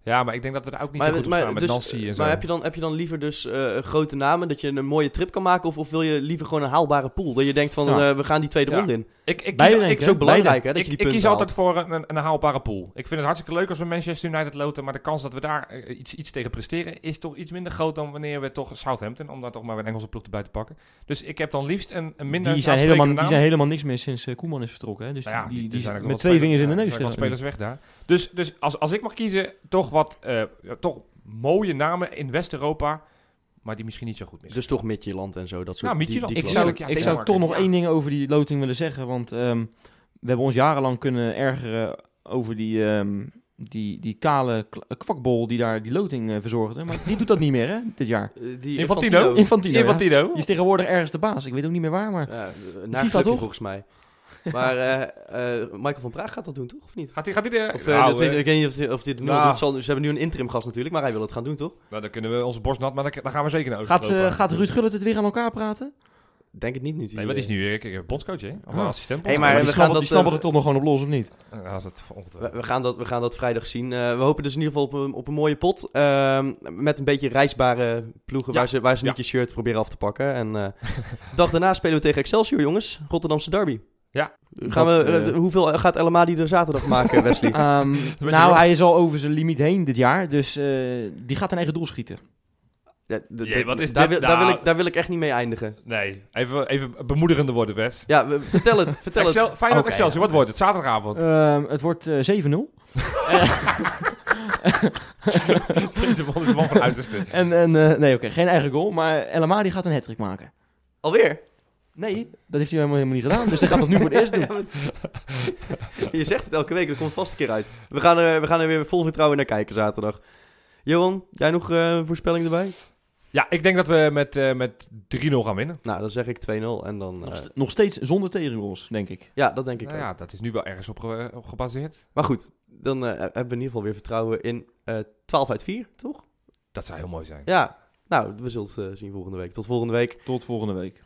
Speaker 3: Ja, maar ik denk dat we daar ook niet
Speaker 2: Maar,
Speaker 3: zo goed op
Speaker 2: maar,
Speaker 3: staan met
Speaker 2: dus,
Speaker 3: Nancy en zo.
Speaker 2: maar heb, je dan, heb je dan liever dus eh, grote namen, dat je een mooie trip kan maken? Of, of wil je liever gewoon een haalbare pool? Dat je denkt van,
Speaker 1: Ja.
Speaker 2: eh, we gaan die tweede
Speaker 3: Ja.
Speaker 2: ronde in.
Speaker 3: Ik, ik
Speaker 1: Beide
Speaker 3: kies,
Speaker 1: denk
Speaker 3: ik,
Speaker 1: ik,
Speaker 2: zo belangrijk, hè, dat
Speaker 3: ik,
Speaker 2: je die
Speaker 3: ik
Speaker 2: punten
Speaker 3: kies
Speaker 2: haalt.
Speaker 3: altijd voor een, een, haalbare pool. Ik vind het hartstikke leuk als we Manchester United loten, maar de kans dat we daar eh, iets, iets tegen presteren is toch iets minder groot dan wanneer we toch Southampton, om daar toch maar een Engelse ploeg erbij te pakken. Dus ik heb dan liefst een, een minder
Speaker 1: Die zijn, helemaal, die zijn helemaal niks meer sinds eh, Koeman is vertrokken. Hè? Dus
Speaker 3: Nou ja,
Speaker 1: die, die, die
Speaker 3: zijn ook
Speaker 1: met twee vingers in de neus.
Speaker 3: er
Speaker 1: eh,
Speaker 3: spelers weg daar. Dus, dus als, als ik mag kiezen, toch wat eh, ja, toch mooie namen in West-Europa, maar die misschien niet zo goed missen.
Speaker 2: Dus toch Midtjylland en zo, dat soort
Speaker 3: Nou, Midtjylland.
Speaker 2: die,
Speaker 1: Ik zou,
Speaker 3: ja,
Speaker 1: ik zou toch nog
Speaker 3: ja.
Speaker 1: één ding over die loting willen zeggen. Want ehm, we hebben ons jarenlang kunnen ergeren over die, ehm, die, die kale kwakbol die daar die loting eh, verzorgde. Maar die doet dat niet meer, hè, dit jaar.
Speaker 2: Eh, die
Speaker 3: Infantino?
Speaker 1: Infantino, ja.
Speaker 3: Infantino.
Speaker 1: Die is tegenwoordig ergens de baas. Ik weet ook niet meer waar, maar...
Speaker 2: Ja,
Speaker 1: FIFA toch?
Speaker 2: volgens mij. Maar eh, eh, Michael van Praag gaat dat doen, toch? Of niet?
Speaker 3: Gaat hij gaat hij de...
Speaker 2: Of, eh,
Speaker 3: Nou,
Speaker 2: weet- ik weet niet of, dit- of dit nu...
Speaker 3: nou.
Speaker 2: zal, ze hebben nu een interim gast natuurlijk, maar hij wil het gaan doen, toch?
Speaker 3: nou, dan kunnen we onze borst nat, maar dan, dan gaan we zeker naar
Speaker 1: Gaat, eh, gaat Ruud Gullit het weer aan elkaar praten?
Speaker 2: Denk het niet nu.
Speaker 3: Nee, wat is nu? Ik, ik, bondscoach, hè? Of
Speaker 1: Oh.
Speaker 3: assistent
Speaker 2: Hey, maar
Speaker 1: Maar
Speaker 2: we
Speaker 1: die
Speaker 2: gaan
Speaker 1: snabbelt,
Speaker 2: dat,
Speaker 1: die snabbelt er toch nog gewoon op los, of niet?
Speaker 3: Ja, dat is
Speaker 2: We, we gaan dat, we gaan dat vrijdag zien. Eh, we hopen dus in ieder geval op een, op een mooie pot. ehm, met een beetje reisbare ploegen
Speaker 3: Ja.
Speaker 2: waar ze, waar ze
Speaker 3: Ja.
Speaker 2: niet je shirt proberen af te pakken. En eh dag daarna spelen we tegen Excelsior, jongens. Rotterdamse derby.
Speaker 3: Ja.
Speaker 2: Gaan
Speaker 1: Dat,
Speaker 2: we,
Speaker 1: eh,
Speaker 2: eh, hoeveel gaat El Amadi er zaterdag maken, Wesley?
Speaker 1: Ehm,
Speaker 3: je
Speaker 1: nou,
Speaker 3: wel.
Speaker 1: hij is al over zijn limiet heen dit jaar. Dus eh, die gaat een eigen doel schieten.
Speaker 2: Ja,
Speaker 3: Jee, wat is
Speaker 2: daar,
Speaker 3: dit
Speaker 2: wil, daar, wil
Speaker 3: nou?
Speaker 2: ik, daar wil ik echt niet mee eindigen.
Speaker 3: Nee, even, even bemoedigende woorden, Wes.
Speaker 2: Ja, we- vertel het. Vertel
Speaker 3: Excel,
Speaker 2: het.
Speaker 3: Feyenoord
Speaker 1: Oké,
Speaker 3: Excelsior, wat wordt het? Zaterdagavond.
Speaker 1: Ehm, het wordt eh, 7-0.
Speaker 3: Deze man is een man van uiterste.
Speaker 1: En, en eh, nee, oké, geen eigen goal. Maar El Amadi gaat een hat maken.
Speaker 2: Alweer?
Speaker 1: Nee, dat heeft hij helemaal, helemaal niet gedaan. Dus hij gaat het nu voor het eerst doen.
Speaker 2: Ja, maar- je zegt het elke week, dat komt vast een keer uit. We gaan er, we gaan er weer vol vertrouwen naar kijken zaterdag. Johan, jij nog eh, een voorspelling erbij?
Speaker 3: Ja, ik denk dat we met, eh, met 3-0 gaan winnen.
Speaker 2: Nou, dan zeg ik 2-0 en dan...
Speaker 1: Nog,
Speaker 2: eh,
Speaker 1: st- nog steeds zonder tegengoals, denk ik.
Speaker 2: ja, dat denk ik
Speaker 3: Nou ja, dat is nu wel ergens op, ge- op gebaseerd.
Speaker 2: Maar goed, dan eh, hebben we in ieder geval weer vertrouwen in eh 12 uit 4, toch?
Speaker 3: Dat zou heel mooi zijn.
Speaker 2: Ja, nou, we zullen het zien volgende week. Tot volgende week.
Speaker 1: Tot volgende week.